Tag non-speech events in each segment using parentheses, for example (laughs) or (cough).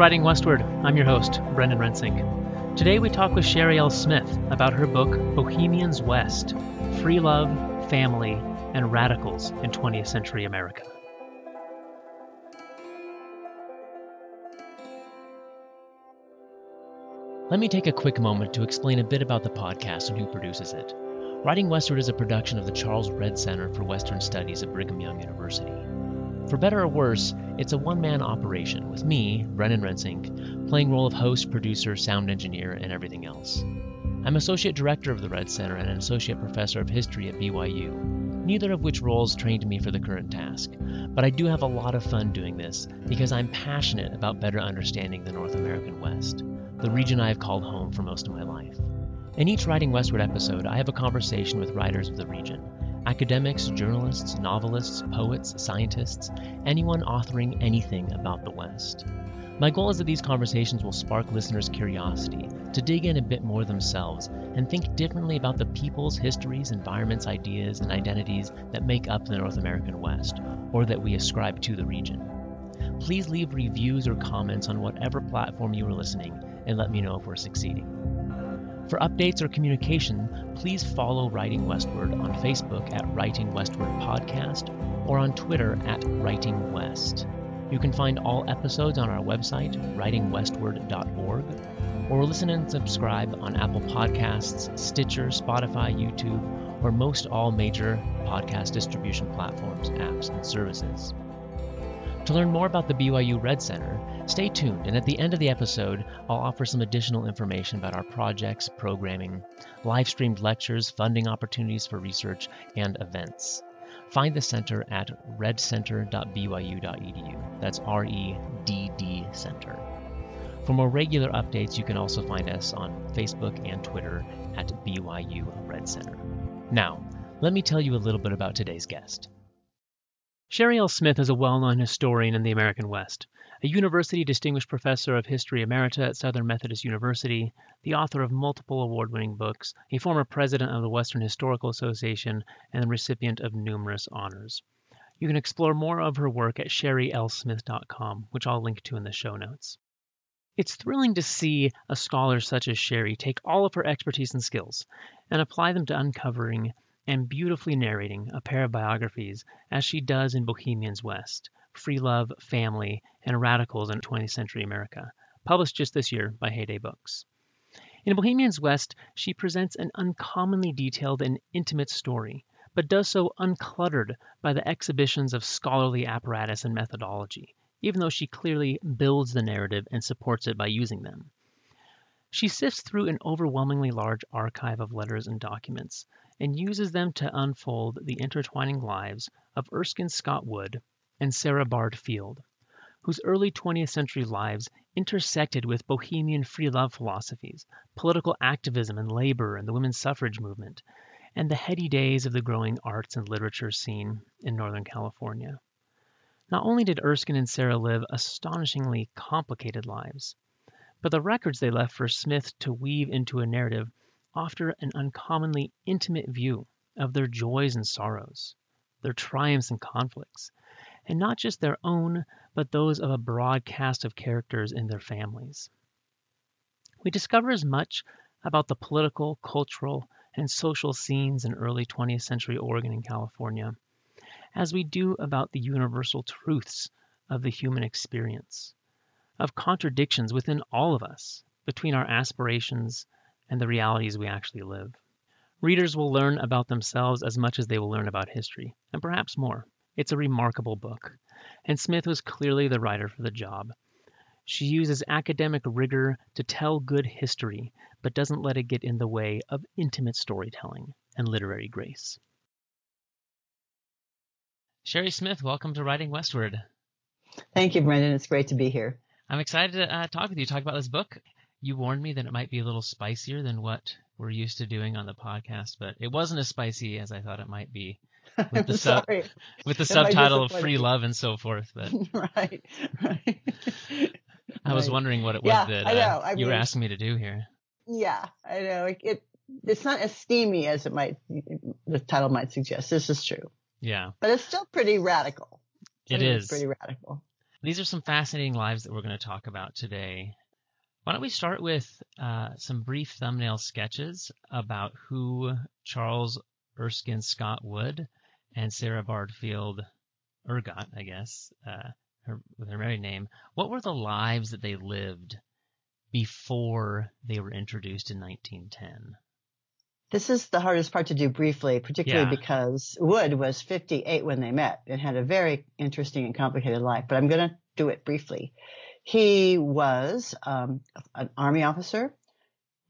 Writing Westward. I'm your host, Brendan Rensink. Today we talk with Sherry L. Smith about her book Bohemians West Free Love, Family, and Radicals in 20th Century America. Let me take a quick moment to explain a bit about the podcast and who produces it. Writing Westward is a production of the Charles Redd Center for Western Studies at Brigham Young University. For better or worse, it's a one man operation with me, Brendan Rensink, playing role of host, producer, sound engineer, and everything else. I'm associate director of the Redd Center and an associate professor of history at BYU, neither of which roles trained me for the current task. But I do have a lot of fun doing this because I'm passionate about better understanding the North American West the region I have called home for most of my life. In each Writing Westward episode, I have a conversation with writers of the region academics, journalists, novelists, poets, scientists, anyone authoring anything about the West. My goal is that these conversations will spark listeners' curiosity to dig in a bit more themselves and think differently about the peoples, histories, environments, ideas, and identities that make up the North American West, or that we ascribe to the region. Please leave reviews or comments on whatever platform you are listening and let me know if we're succeeding. For updates or communication, please follow Writing Westward on Facebook at Writing Westward Podcast or on Twitter at Writing West. You can find all episodes on our website, writingwestward.org, or listen and subscribe on Apple Podcasts, Stitcher, Spotify, YouTube, or most all major podcast distribution platforms, apps, and services. To learn more about the BYU Redd Center, stay tuned, and at the end of the episode, I'll offer some additional information about our projects, programming, live streamed lectures, funding opportunities for research, and events. Find the center at reddcenter.byu.edu. That's R E D D Center. For more regular updates, you can also find us on Facebook and Twitter at BYU Redd Center. Now, let me tell you a little bit about today's guest. Sherry L. Smith is a well known historian in the American West, a university distinguished professor of history emerita at Southern Methodist University, the author of multiple award winning books, a former president of the Western Historical Association, and the recipient of numerous honors. You can explore more of her work at sherrylsmith.com, which I'll link to in the show notes. It's thrilling to see a scholar such as Sherry take all of her expertise and skills and apply them to uncovering and beautifully narrating a pair of biographies as she does in Bohemians West, Free Love, Family, and Radicals in 20th Century America, published just this year by Heyday Books. In Bohemians West, she presents an uncommonly detailed and intimate story, but does so uncluttered by the exhibitions of scholarly apparatus and methodology, even though she clearly builds the narrative and supports it by using them. She sifts through an overwhelmingly large archive of letters and documents, and uses them to unfold the intertwining lives of Erskine Scott Wood and Sarah Bard Field, whose early 20th century lives intersected with Bohemian free love philosophies, political activism and labor and the women's suffrage movement, and the heady days of the growing arts and literature scene in Northern California. Not only did Erskine and Sarah live astonishingly complicated lives, but the records they left for Smith to weave into a narrative offer an uncommonly intimate view of their joys and sorrows, their triumphs and conflicts, and not just their own, but those of a broad cast of characters in their families. We discover as much about the political, cultural, and social scenes in early 20th century Oregon and California as we do about the universal truths of the human experience, of contradictions within all of us between our aspirations and the realities we actually live. Readers will learn about themselves as much as they will learn about history, and perhaps more. It's a remarkable book, and Smith was clearly the writer for the job. She uses academic rigor to tell good history, but doesn't let it get in the way of intimate storytelling and literary grace. Sherry Smith, welcome to Writing Westward. Thank you, Brendan. It's great to be here. I'm excited to uh, talk with you, talk about this book you warned me that it might be a little spicier than what we're used to doing on the podcast, but it wasn't as spicy as I thought it might be. (laughs) With the sub, with the subtitle of free love and so forth. But (laughs) right, right. I was wondering what it was yeah, that I know. I uh, you mean, were asking me to do here. Yeah, I know. It, it it's not as steamy as it might the title might suggest. This is true. Yeah, but it's still pretty radical. It is pretty radical. These are some fascinating lives that we're going to talk about today. Why don't we start with uh, some brief thumbnail sketches about who Charles Erskine Scott Wood and Sarah Bardfield Ehrgott, I guess, uh, her, with her married name. What were the lives that they lived before they were introduced in 1910? This is the hardest part to do briefly, particularly yeah. because Wood was 58 when they met and had a very interesting and complicated life, but I'm going to do it briefly. He was um, an army officer,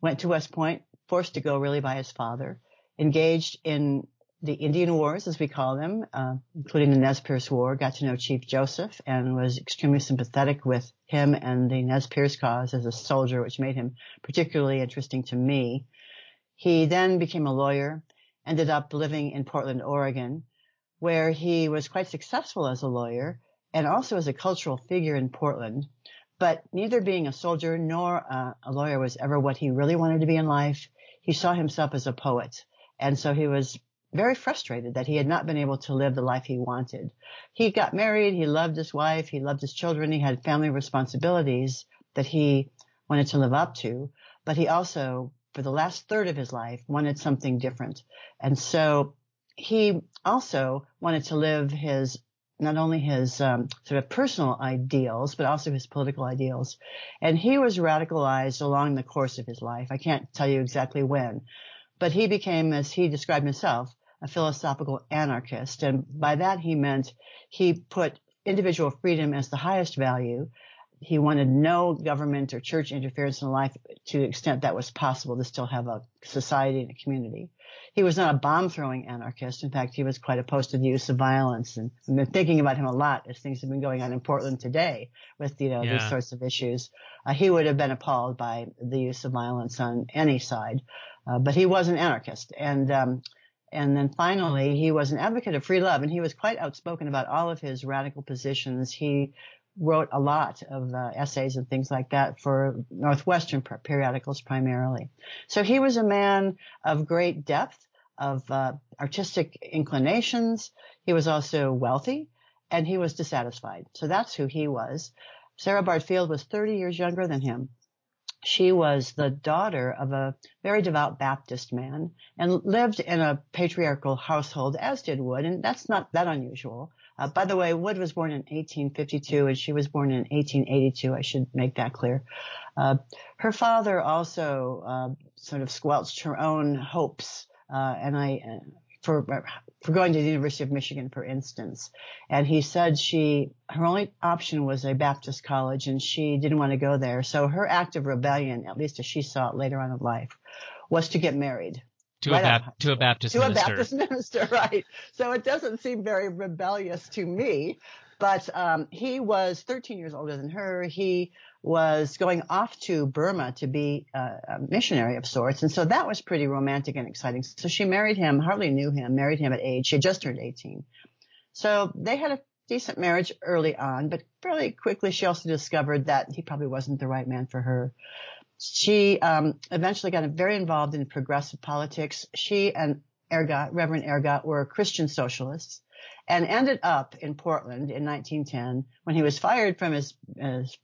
went to West Point, forced to go really by his father, engaged in the Indian Wars, as we call them, uh, including the Nez Perce War, got to know Chief Joseph and was extremely sympathetic with him and the Nez Perce cause as a soldier, which made him particularly interesting to me. He then became a lawyer, ended up living in Portland, Oregon, where he was quite successful as a lawyer and also as a cultural figure in Portland. But neither being a soldier nor uh, a lawyer was ever what he really wanted to be in life. He saw himself as a poet. And so he was very frustrated that he had not been able to live the life he wanted. He got married. He loved his wife. He loved his children. He had family responsibilities that he wanted to live up to, but he also for the last third of his life wanted something different. And so he also wanted to live his not only his um, sort of personal ideals, but also his political ideals. And he was radicalized along the course of his life. I can't tell you exactly when, but he became, as he described himself, a philosophical anarchist. And by that he meant he put individual freedom as the highest value he wanted no government or church interference in life to the extent that was possible to still have a society and a community. He was not a bomb throwing anarchist. In fact, he was quite opposed to the use of violence and I've been thinking about him a lot as things have been going on in Portland today with, you know, yeah. these sorts of issues. Uh, he would have been appalled by the use of violence on any side. Uh, but he was an anarchist and, um, and then finally, he was an advocate of free love, and he was quite outspoken about all of his radical positions. He wrote a lot of uh, essays and things like that for Northwestern periodicals primarily. So he was a man of great depth, of uh, artistic inclinations. He was also wealthy, and he was dissatisfied. So that's who he was. Sarah Bard Field was 30 years younger than him. She was the daughter of a very devout Baptist man and lived in a patriarchal household, as did Wood, and that's not that unusual. Uh, by the way, Wood was born in 1852 and she was born in 1882. I should make that clear. Uh, her father also uh, sort of squelched her own hopes, uh, and I uh, for for going to the University of Michigan, for instance. And he said she her only option was a Baptist college, and she didn't want to go there. So her act of rebellion, at least as she saw it later on in life, was to get married to right a Bap- to a Baptist to minister. To a Baptist (laughs) minister, right? So it doesn't seem very rebellious to me. But um, he was 13 years older than her. He was going off to Burma to be a missionary of sorts, and so that was pretty romantic and exciting. So she married him, hardly knew him, married him at age. She had just turned 18. So they had a decent marriage early on, but fairly quickly she also discovered that he probably wasn't the right man for her. She um, eventually got very involved in progressive politics. She and Ehrgott, Reverend Ehrgott, were Christian socialists and ended up in Portland in 1910 when he was fired from his, his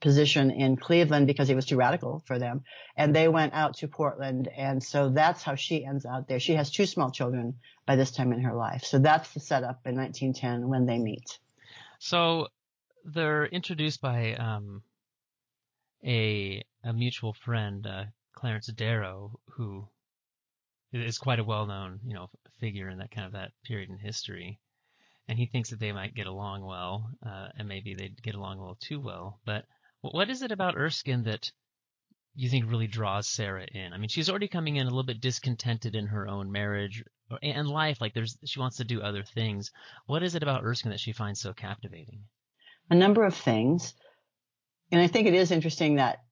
position in Cleveland because he was too radical for them. And they went out to Portland. And so that's how she ends out there. She has two small children by this time in her life. So that's the setup in 1910 when they meet. So they're introduced by um, a a mutual friend, uh, Clarence Darrow, who is quite a well-known, you know, figure in that kind of that period in history, and he thinks that they might get along well, uh, and maybe they'd get along a little too well. But what is it about Erskine that you think really draws Sarah in? I mean, she's already coming in a little bit discontented in her own marriage and life. Like, there's she wants to do other things. What is it about Erskine that she finds so captivating? A number of things. And I think it is interesting that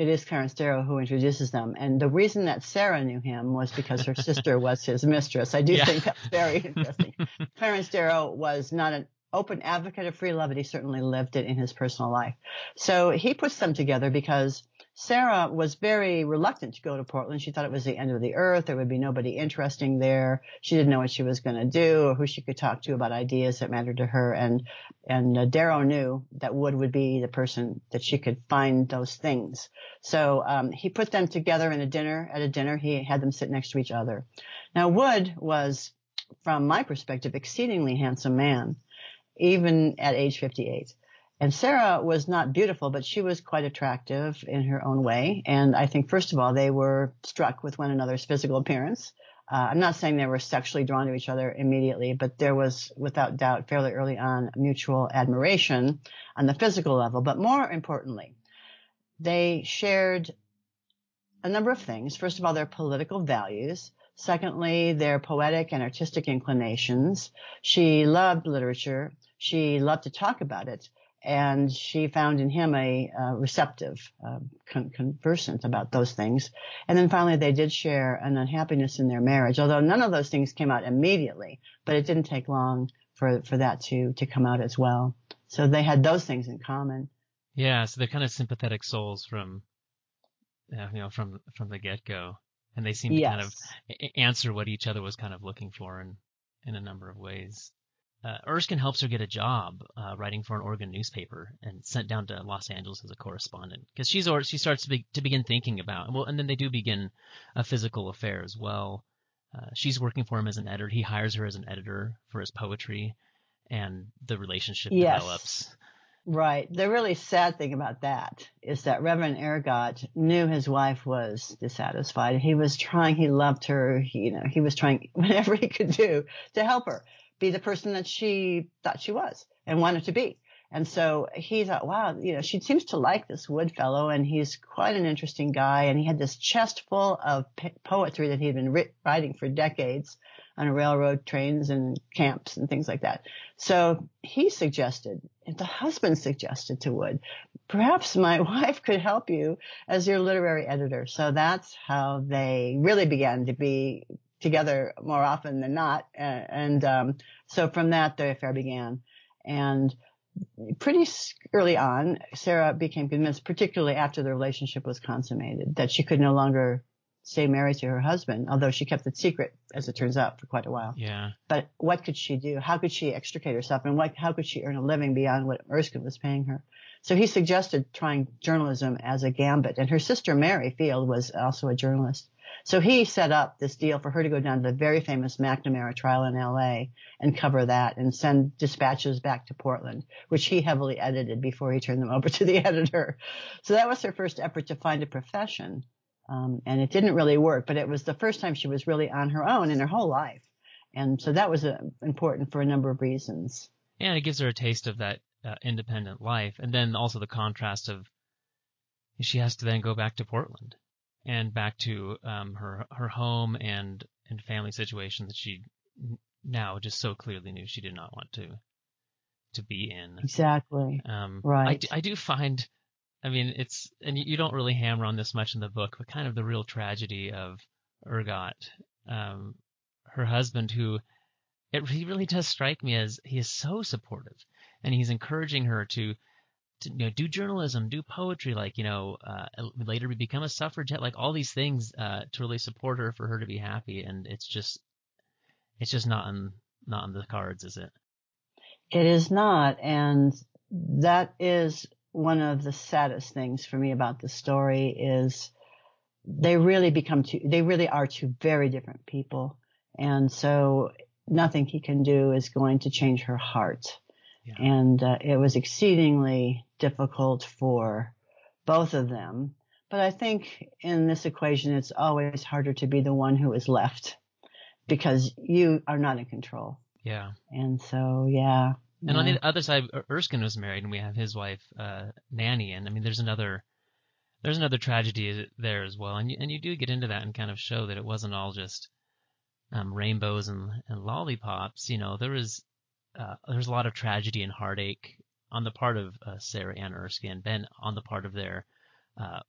it is Clarence Darrow who introduces them. And the reason that Sarah knew him was because her sister (laughs) was his mistress. I do yeah. think that's very interesting. (laughs) Clarence Darrow was not an open advocate of free love, but he certainly lived it in his personal life. So he puts them together because Sarah was very reluctant to go to Portland. She thought it was the end of the earth. There would be nobody interesting there. She didn't know what she was going to do or who she could talk to about ideas that mattered to her. And, and uh, Darrow knew that Wood would be the person that she could find those things. So, um, he put them together in a dinner, at a dinner. He had them sit next to each other. Now, Wood was, from my perspective, exceedingly handsome man, even at age 58. And Sarah was not beautiful, but she was quite attractive in her own way. And I think, first of all, they were struck with one another's physical appearance. Uh, I'm not saying they were sexually drawn to each other immediately, but there was, without doubt, fairly early on, mutual admiration on the physical level. But more importantly, they shared a number of things. First of all, their political values. Secondly, their poetic and artistic inclinations. She loved literature. She loved to talk about it and she found in him a uh, receptive, uh, con- conversant about those things. And then finally, they did share an unhappiness in their marriage, although none of those things came out immediately. But it didn't take long for for that to to come out as well. So they had those things in common. Yeah, so they're kind of sympathetic souls from, you know, from from the get go, and they seem to yes. kind of answer what each other was kind of looking for in in a number of ways uh, Erskine helps her get a job uh, writing for an Oregon newspaper and sent down to Los Angeles as a correspondent because she's or she starts to, be, to begin thinking about well, and then they do begin a physical affair as well. Uh, she's working for him as an editor. He hires her as an editor for his poetry, and the relationship yes. develops. Right. The really sad thing about that is that Reverend Ehrgott knew his wife was dissatisfied. He was trying. He loved her. He, you know, he was trying (laughs) whatever he could do to help her be the person that she thought she was and wanted to be. And so he thought, wow, you know, she seems to like this Wood fellow and he's quite an interesting guy. And he had this chest full of poetry that he had been writing for decades on railroad trains and camps and things like that. So he suggested, the husband suggested to Wood, perhaps my (laughs) wife could help you as your literary editor. So that's how they really began to be together more often than not. And, um, so from that, the affair began. And pretty early on, Sarah became convinced, particularly after the relationship was consummated, that she could no longer stay married to her husband, although she kept it secret, as it turns out, for quite a while. Yeah. But what could she do? How could she extricate herself? And what, how could she earn a living beyond what Erskine was paying her? So he suggested trying journalism as a gambit. And her sister Mary Field was also a journalist. So he set up this deal for her to go down to the very famous McNamara trial in LA and cover that and send dispatches back to Portland, which he heavily edited before he turned them (laughs) over to the editor. So that was her first effort to find a profession. Um, and it didn't really work, but it was the first time she was really on her own in her whole life. And so that was uh, important for a number of reasons. And it gives her a taste of that uh, independent life. And then also the contrast of she has to then go back to Portland and back to um, her her home and and family situation that she now just so clearly knew she did not want to to be in. Exactly. Um, right. I, I do find, I mean, it's and you don't really hammer on this much in the book, but kind of the real tragedy of Ehrgott, um, her husband, who it he really does strike me as he is so supportive, and he's encouraging her to to you know, do journalism, do poetry, like you know, uh, later become a suffragette, like all these things uh, to really support her for her to be happy, and it's just, it's just not in not in the cards, is it? It is not, and that is one of the saddest things for me about the story is they really become two, they really are two very different people, and so nothing he can do is going to change her heart. Yeah. And uh, it was exceedingly difficult for both of them. But I think in this equation, it's always harder to be the one who is left because you are not in control. Yeah. And so, yeah. And yeah. on the other side, Erskine was married, and we have his wife, uh, Nanny. And I mean, there's another, there's another tragedy there as well. And you, and you do get into that and kind of show that it wasn't all just um, rainbows and, and lollipops. You know, there was uh, there's a lot of tragedy and heartache on the part of uh, Sarah and Erskine, Ben on the part of their uh,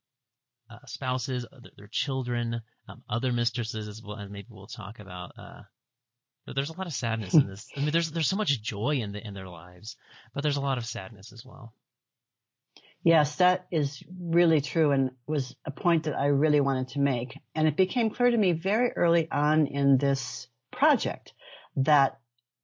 uh spouses, their children, um, other mistresses as well, and maybe we'll talk about. Uh, but there's a lot of sadness in this. (laughs) I mean, there's there's so much joy in the in their lives, but there's a lot of sadness as well. Yes, that is really true and was a point that I really wanted to make. And it became clear to me very early on in this project that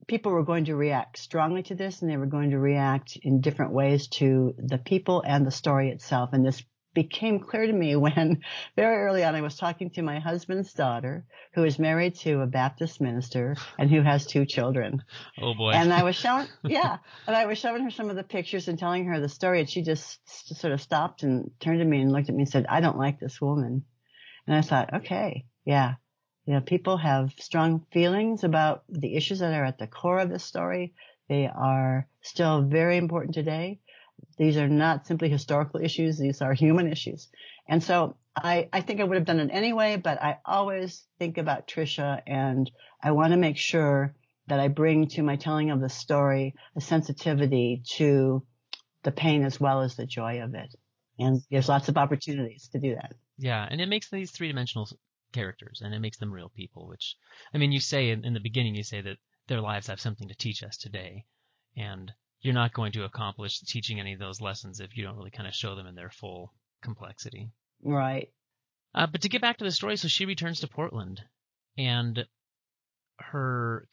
people were going to react strongly to this and they were going to react in different ways to the people and the story itself. And this became clear to me (laughs) when very early on I was talking to my husband's daughter, who is married to a Baptist minister and who has two children. Oh boy. And I was showing, (laughs) yeah, and I was showing her some of the pictures and telling her the story and she just sort of stopped and turned to me and looked at me and said, I don't like this woman. And I thought, okay, yeah. You know, people have strong feelings about the issues that are at the core of this story. They are still very important today. These are not simply historical issues. These are human issues. And so I, I think I would have done it anyway, but I always think about Trisha and I want to make sure that I bring to my telling of the story a sensitivity to the pain as well as the joy of it. And there's lots of opportunities to do that. Yeah, and it makes these three dimensional characters and it makes them real people, which, I mean, you say in, in the beginning, you say that their lives have something to teach us today. And you're not going to accomplish teaching any of those lessons if you don't really kind of show them in their full complexity. Right. Uh, but to get back to the story, so she returns to Portland, and her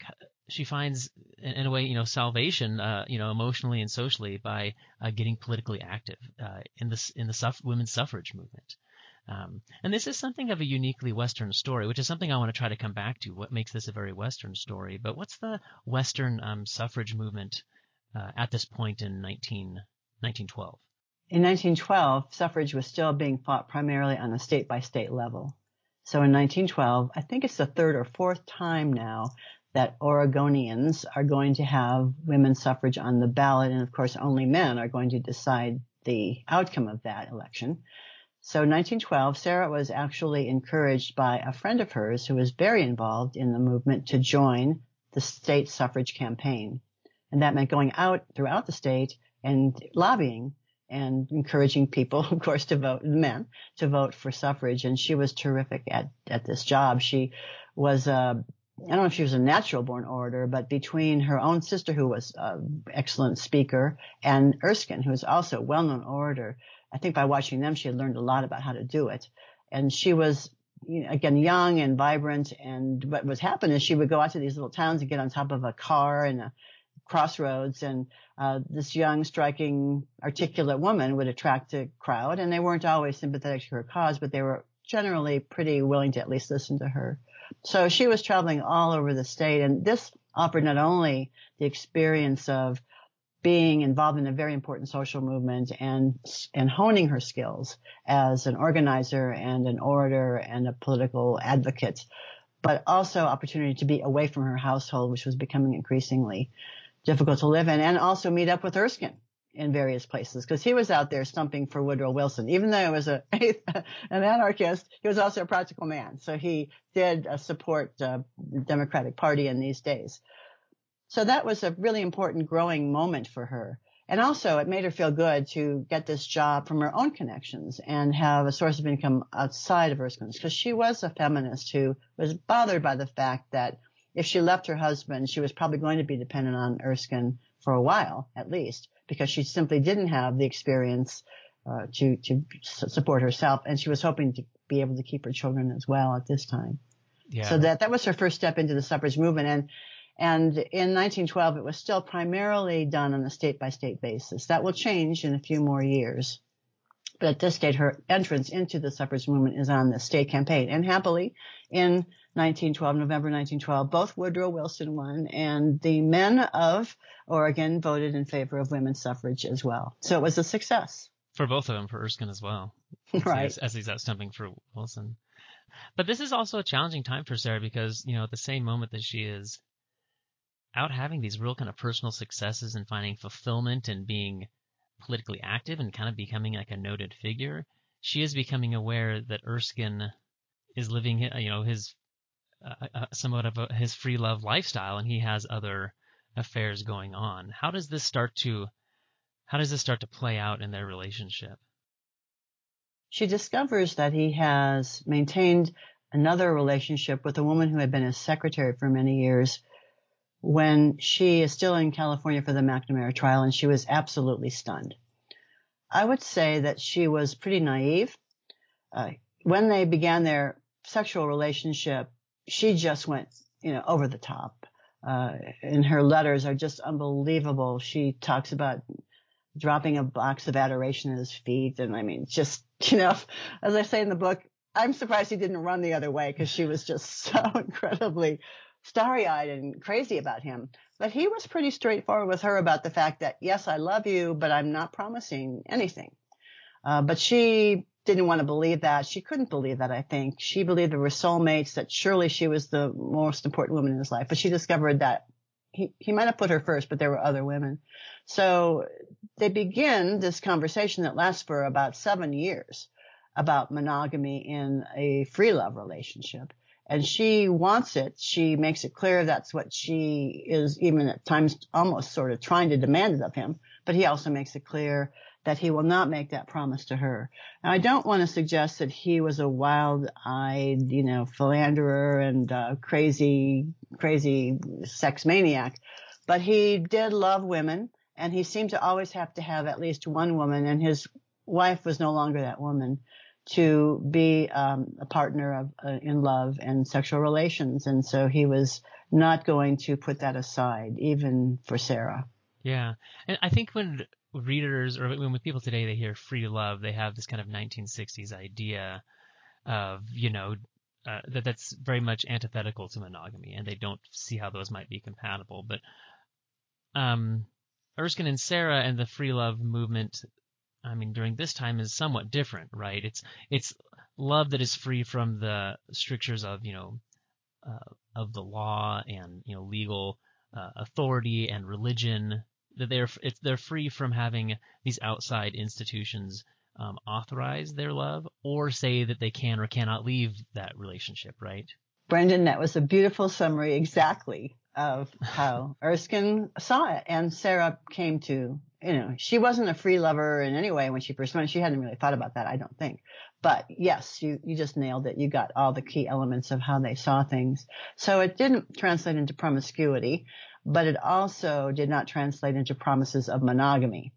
she finds in a way you know salvation uh, you know emotionally and socially by uh, getting politically active uh, in this in the suff- women's suffrage movement. Um, and this is something of a uniquely Western story, which is something I want to try to come back to. What makes this a very Western story? But what's the Western um, suffrage movement uh, at this point in 19, 1912? In 1912, suffrage was still being fought primarily on a state by state level. So in 1912, I think it's the third or fourth time now that Oregonians are going to have women's suffrage on the ballot. And of course, only men are going to decide the outcome of that election. So 1912, Sarah was actually encouraged by a friend of hers who was very involved in the movement to join the state suffrage campaign. And that meant going out throughout the state and lobbying and encouraging people, (laughs) of course, to vote, men, to vote for suffrage. And she was terrific at, at this job. She was, I don't know if she was a natural born orator, but between her own sister, who was an excellent speaker, and Erskine, who was also a well-known orator, I think by watching them, she had learned a lot about how to do it. And she was, you know, again, young and vibrant. And what was happening is she would go out to these little towns and get on top of a car and a crossroads and uh, this young, striking, articulate woman would attract a crowd, and they weren't always sympathetic to her cause, but they were generally pretty willing to at least listen to her. So she was traveling all over the state, and this offered not only the experience of being involved in a very important social movement and and honing her skills as an organizer and an orator and a political advocate, but also opportunity to be away from her household, which was becoming increasingly difficult to live in and also meet up with Erskine in various places because he was out there stumping for Woodrow Wilson. Even though he was a, (laughs) an anarchist, he was also a practical man. So he did uh, support uh, the Democratic Party in these days. So that was a really important growing moment for her. And also it made her feel good to get this job from her own connections and have a source of income outside of Erskine's because she was a feminist who was bothered by the fact that if she left her husband, she was probably going to be dependent on Erskine for a while, at least, because she simply didn't have the experience uh, to to support herself, and she was hoping to be able to keep her children as well at this time. Yeah. So that that was her first step into the suffrage movement, and and in 1912 it was still primarily done on a state by state basis. That will change in a few more years. But at this state, her entrance into the suffrage movement is on the state campaign. And happily, in 1912, November 1912, both Woodrow Wilson won and the men of Oregon voted in favor of women's suffrage as well. So it was a success. For both of them, for Erskine as well. (laughs) right. As, as he's out stumping for Wilson. But this is also a challenging time for Sarah because, you know, at the same moment that she is out having these real kind of personal successes and finding fulfillment and being politically active and kind of becoming like a noted figure, she is becoming aware that Erskine is living, you know, his uh, uh, somewhat of a, his free love lifestyle, and he has other affairs going on. How does this start to how does this start to play out in their relationship? She discovers that he has maintained another relationship with a woman who had been his secretary for many years when she is still in California for the McNamara trial, and she was absolutely stunned. I would say that she was pretty naive. Uh, when they began their sexual relationship, she just went, you know, over the top. Uh, and her letters are just unbelievable. She talks about dropping a box of adoration at his feet. And I mean, just, (laughs) you know, as I say in the book, I'm surprised he didn't run the other way because she was just (laughs) so incredibly starry eyed and crazy about him. But he was pretty straightforward with her about the fact that, yes, I love you, but I'm not promising anything. Uh, but she didn't want to believe that. She couldn't believe that, I think. She believed there were soulmates, that surely she was the most important woman in his life. But she discovered that he, he might have put her first, but there were other women. So they begin this conversation that lasts for about seven years about monogamy in a free love relationship. And she wants it. She makes it clear that's what she is even at times almost sort of trying to demand it of him. But he also makes it clear that he will not make that promise to her. Now, I don't want to suggest that he was a wild-eyed, you know, philanderer and uh, crazy, crazy sex maniac, but he did love women, and he seemed to always have to have at least one woman, and his wife was no longer that woman to be um, a partner of uh, in love and sexual relations, and so he was not going to put that aside, even for Sarah. Yeah, and I think when readers or when people today they hear free love, they have this kind of 1960s idea of you know uh, that that's very much antithetical to monogamy, and they don't see how those might be compatible. But um, Erskine and Sarah and the free love movement, I mean, during this time is somewhat different, right? It's it's love that is free from the strictures of you know uh, of the law and you know legal uh, authority and religion that they're they're free from having these outside institutions um, authorize their love or say that they can or cannot leave that relationship, right? Brendan, that was a beautiful summary exactly of how (laughs) Erskine saw it. And Sarah came to, you know, she wasn't a free lover in any way when she first went. She hadn't really thought about that, I don't think. But yes, you, you just nailed it. You got all the key elements of how they saw things. So it didn't translate into promiscuity but it also did not translate into promises of monogamy.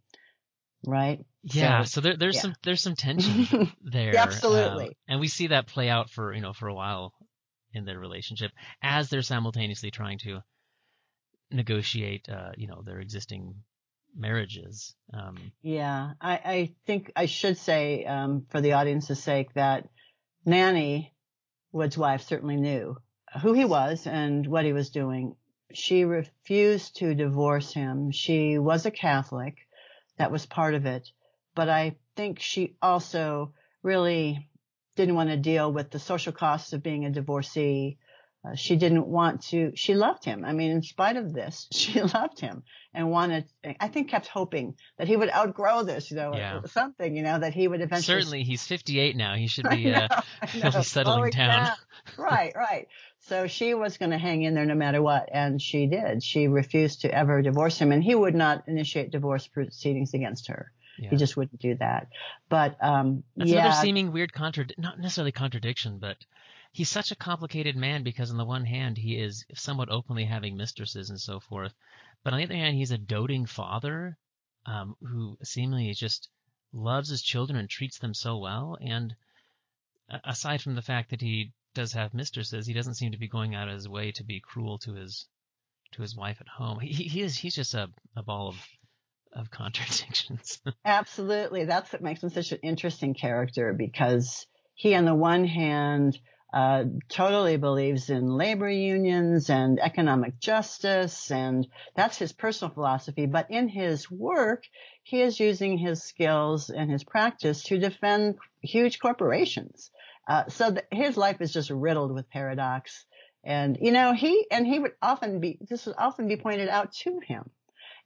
Right? Yeah, so, so there, there's yeah. some there's some tension (laughs) there. yeah, absolutely. Um, and we see that play out for you know for a while in their relationship as they're simultaneously trying to negotiate uh, you know their existing marriages. Um, yeah, I, I think I should say um, for the audience's sake that Nanny Wood's wife certainly knew who he was and what he was doing she refused to divorce him. She was a Catholic. That was part of it. But I think she also really didn't want to deal with the social costs of being a divorcee. Uh, she didn't want to, she loved him. I mean, in spite of this, (laughs) she loved him and wanted, I think kept hoping that he would outgrow this, you know, yeah. something, you know, that he would eventually. Certainly, he's 58 now. He should (laughs) be, know, uh, (laughs) really settling down. right, right. So she was going to hang in there no matter what, and she did. She refused to ever divorce him, and he would not initiate divorce proceedings against her. Yeah. He just wouldn't do that. But um, that's yeah. another seeming weird contradiction, not necessarily contradiction, but he's such a complicated man because on the one hand he is somewhat openly having mistresses and so forth, but on the other hand he's a doting father um, who seemingly just loves his children and treats them so well. And aside from the fact that he does have mistresses, he doesn't seem to be going out of his way to be cruel to his to his wife at home. He he is he's just a, a ball of of (laughs) contradictions. Absolutely. That's what makes him such an interesting character because he on the one hand uh, totally believes in labor unions and economic justice, and that's his personal philosophy. But in his work, he is using his skills and his practice to defend huge corporations. Uh, so his life is just riddled with paradox. And, you know, he, and he would often be, this would often be pointed out to him.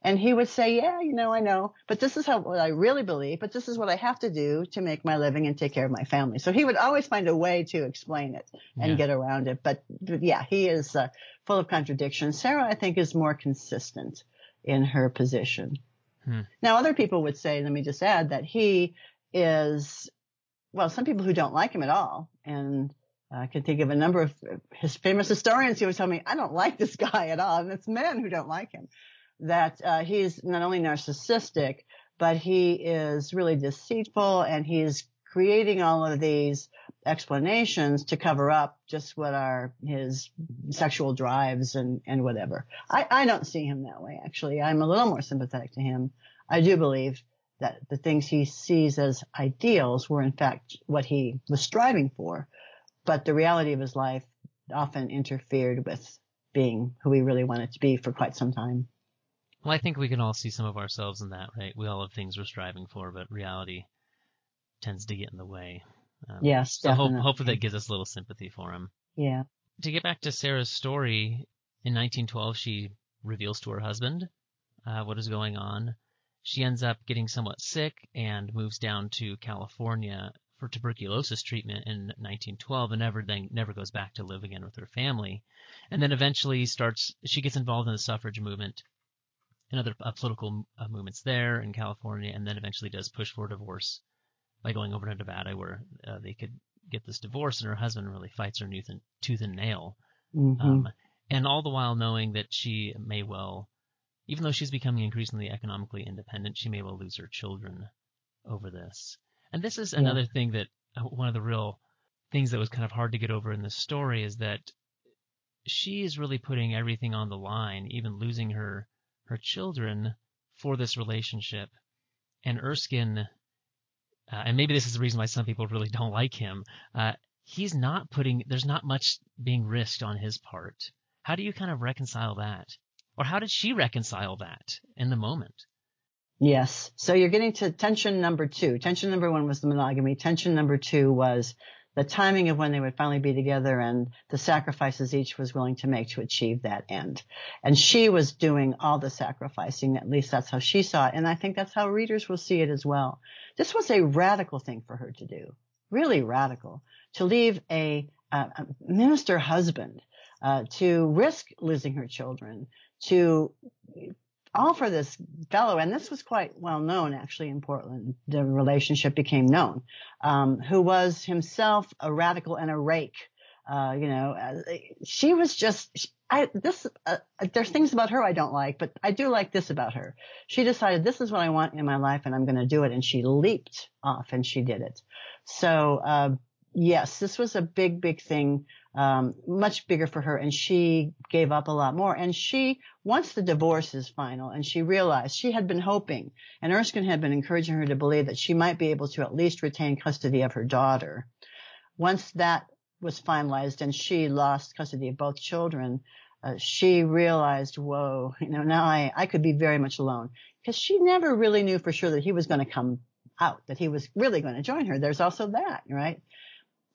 And he would say, yeah, you know, I know, but this is how, what I really believe, but this is what I have to do to make my living and take care of my family. So he would always find a way to explain it and yeah. get around it. But, but yeah, he is uh, full of contradictions. Sarah, I think, is more consistent in her position. Hmm. Now, other people would say, let me just add that he is well, some people who don't like him at all. And I can think of a number of his famous historians who would tell me, I don't like this guy at all. And it's men who don't like him. That uh, he's not only narcissistic, but he is really deceitful and he's creating all of these explanations to cover up just what are his sexual drives and, and whatever. I, I don't see him that way, actually. I'm a little more sympathetic to him. I do believe that the things he sees as ideals were in fact what he was striving for, but the reality of his life often interfered with being who he really wanted to be for quite some time. Well, I think we can all see some of ourselves in that, right? We all have things we're striving for, but reality tends to get in the way. Um, yes, so hope, hopefully that gives us a little sympathy for him. Yeah. To get back to Sarah's story, in 1912 she reveals to her husband uh, what is going on. She ends up getting somewhat sick and moves down to California for tuberculosis treatment in 1912 and never then never goes back to live again with her family. And then eventually starts she gets involved in the suffrage movement and other uh, political uh, movements there in California and then eventually does push for divorce by going over to Nevada where uh, they could get this divorce, and her husband really fights her tooth and, tooth and nail. Mm-hmm. Um, and all the while knowing that she may well, even though she's becoming increasingly economically independent, she may well lose her children over this. And this is another thing that uh, one of the real things that was kind of hard to get over in this story is that she is really putting everything on the line, even losing her her children for this relationship. And Erskine uh, and maybe this is the reason why some people really don't like him. Uh, he's not putting, there's not much being risked on his part. How do you kind of reconcile that? Or how did she reconcile that in the moment? Yes. So you're getting to tension number two. Tension number one was the monogamy. Tension number two was the timing of when they would finally be together and the sacrifices each was willing to make to achieve that end. And she was doing all the sacrificing. At least that's how she saw it. And I think that's how readers will see it as well. This was a radical thing for her to do. Really radical. To leave a, a minister husband, uh, to risk losing her children, to for this fellow, and this was quite well known actually in Portland. The relationship became known, um, who was himself a radical and a rake. Uh, you know, uh, she was just, I, this, uh, there's things about her I don't like, but I do like this about her. She decided this is what I want in my life and I'm going to do it. And she leaped off and she did it. So, uh, yes, this was a big, big thing um, much bigger for her and she gave up a lot more. And she, once the divorce is final and she realized she had been hoping and Erskine had been encouraging her to believe that she might be able to at least retain custody of her daughter. Once that was finalized and she lost custody of both children, uh, she realized, whoa, you know, now I, I could be very much alone because she never really knew for sure that he was going to come out, that he was really going to join her. There's also that, right?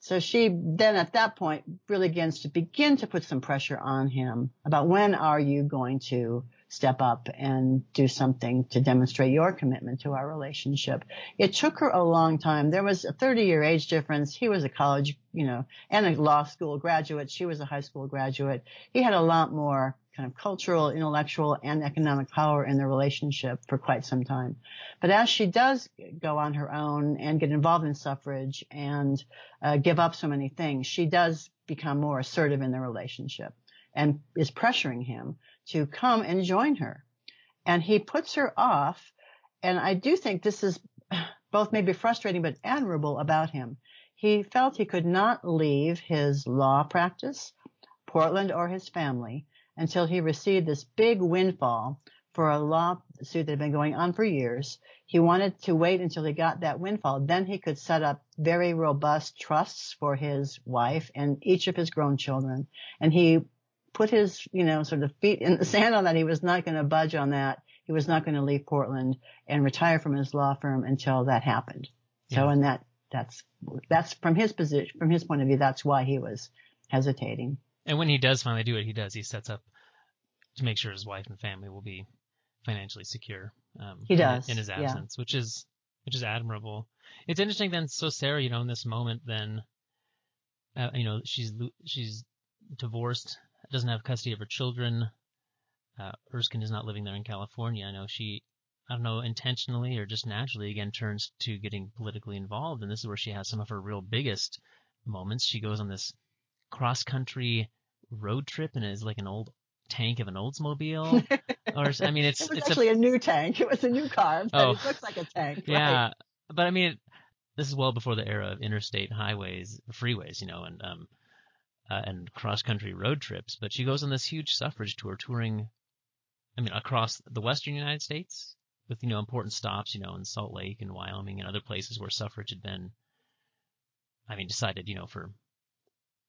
So she then at that point really begins to begin to put some pressure on him about when are you going to step up and do something to demonstrate your commitment to our relationship. It took her a long time. There was a 30 year age difference. He was a college, you know, and a law school graduate. She was a high school graduate. He had a lot more kind of cultural, intellectual, and economic power in their relationship for quite some time. But as she does go on her own and get involved in suffrage and uh, give up so many things, she does become more assertive in the relationship and is pressuring him to come and join her. And he puts her off. And I do think this is both maybe frustrating but admirable about him. He felt he could not leave his law practice, Portland, or his family until he received this big windfall for a lawsuit that had been going on for years. He wanted to wait until he got that windfall. Then he could set up very robust trusts for his wife and each of his grown children. And he put his, you know, sort of feet in the sand on that. He was not going to budge on that. He was not going to leave Portland and retire from his law firm until that happened. Yeah. So, and that, that's, that's from his position, from his point of view, that's why he was hesitating. And when he does finally do it, he does. He sets up to make sure his wife and family will be financially secure. Um, he does in, in his absence, yeah. which is which is admirable. It's interesting then. So Sarah, you know, in this moment, then, uh, you know, she's she's divorced, doesn't have custody of her children. Uh, Erskine is not living there in California. I know she, I don't know, intentionally or just naturally, again, turns to getting politically involved, and this is where she has some of her real biggest moments. She goes on this cross country road trip and is like an old tank of an Oldsmobile, (laughs) or I mean, it's it was it's actually a, a, new tank. It was a new car, but oh, it looks like a tank. Yeah, right? but I mean, this is well before the era of interstate highways, freeways, you know, and um, uh, and cross country road trips. But she goes on this huge suffrage tour, touring, I mean, across the western United States with you know important stops, you know, in Salt Lake and Wyoming and other places where suffrage had been, I mean, decided, you know, for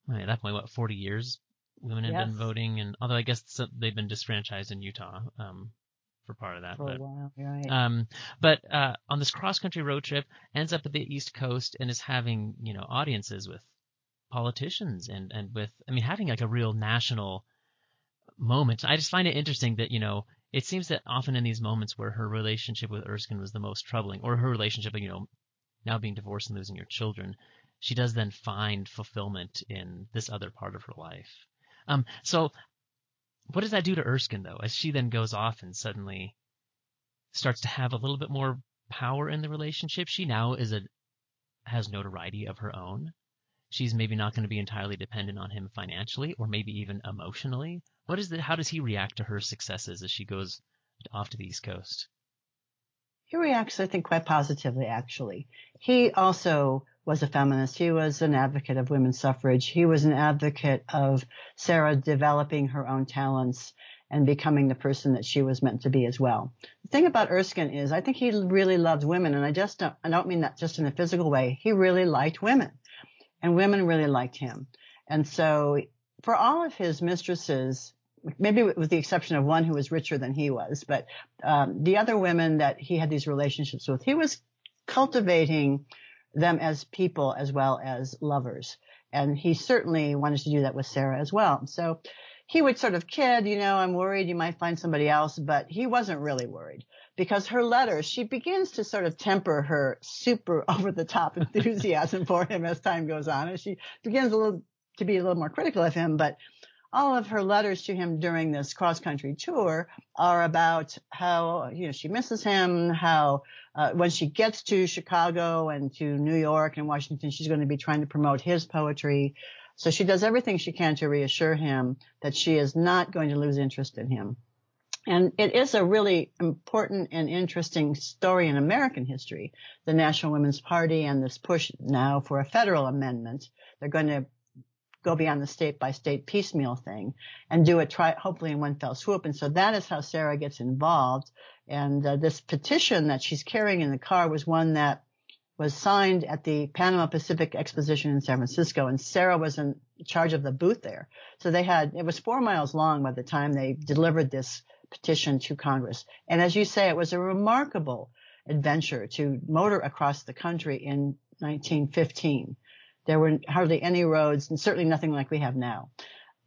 I mean, at that point, what, 40 years women have yes. been voting, and although I guess they've been disfranchised in Utah um, for part of that. For but, a while, right. Um, but uh, on this cross country road trip, ends up at the East Coast and is having you know audiences with politicians and and with I mean having like a real national moment. I just find it interesting that you know it seems that often in these moments where her relationship with Erskine was the most troubling, or her relationship, you know, now being divorced and losing your children, she does then find fulfillment in this other part of her life. Um, so what does that do to Erskine though, as she then goes off and suddenly starts to have a little bit more power in the relationship? She now is a has notoriety of her own. She's maybe not going to be entirely dependent on him financially or maybe even emotionally. What is the how does he react to her successes as she goes off to the East Coast? He reacts, I think, quite positively, actually. He also was a feminist. He was an advocate of women's suffrage. He was an advocate of Sarah developing her own talents and becoming the person that she was meant to be as well. The thing about Erskine is I think he really loved women and I just don't, I don't mean that just in a physical way. He really liked women and women really liked him. And so for all of his mistresses, maybe with the exception of one who was richer than he was, but um, the other women that he had these relationships with, he was cultivating them as people as well as lovers. And he certainly wanted to do that with Sarah as well. So he would sort of kid, you know, I'm worried you might find somebody else, but he wasn't really worried because her letters, she begins to sort of temper her super (laughs) over the top enthusiasm for him as time goes on. And she begins a little to be a little more critical of him, but all of her letters to him during this cross country tour are about how you know she misses him how uh, when she gets to chicago and to new york and washington she's going to be trying to promote his poetry so she does everything she can to reassure him that she is not going to lose interest in him and it is a really important and interesting story in American history, the National Women's Party and this push now for a federal amendment. They're going to go beyond the state by state piecemeal thing and do it try hopefully in one fell swoop. And so that is how Sarah gets involved. And uh, this petition that she's carrying in the car was one that was signed at the Panama Pacific Exposition in San Francisco, and Sarah was in charge of the booth there. So they had it was four miles long by the time they delivered this petition to Congress. And as you say, it was a remarkable adventure to motor across the country in 1915. There were hardly any roads and certainly nothing like we have now.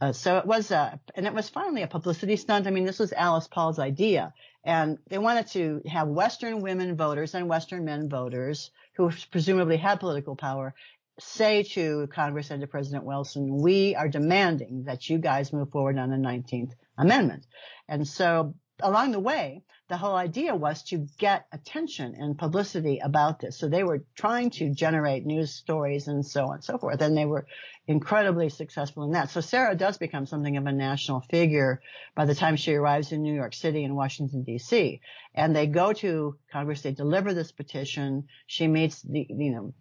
Uh, so it was, a, and it was finally a publicity stunt. I mean, this was Alice Paul's idea. And they wanted to have Western women voters and Western men voters who presumably had political power say to Congress and to President Wilson, we are demanding that you guys move forward on the 19th Amendment. And so along the way, the whole idea was to get attention and publicity about this. So they were trying to generate news stories and so on and so forth. And they were incredibly successful in that. So Sarah does become something of a national figure by the time she arrives in New York City and Washington DC. And they go to Congress, they deliver this petition. She meets the, you know,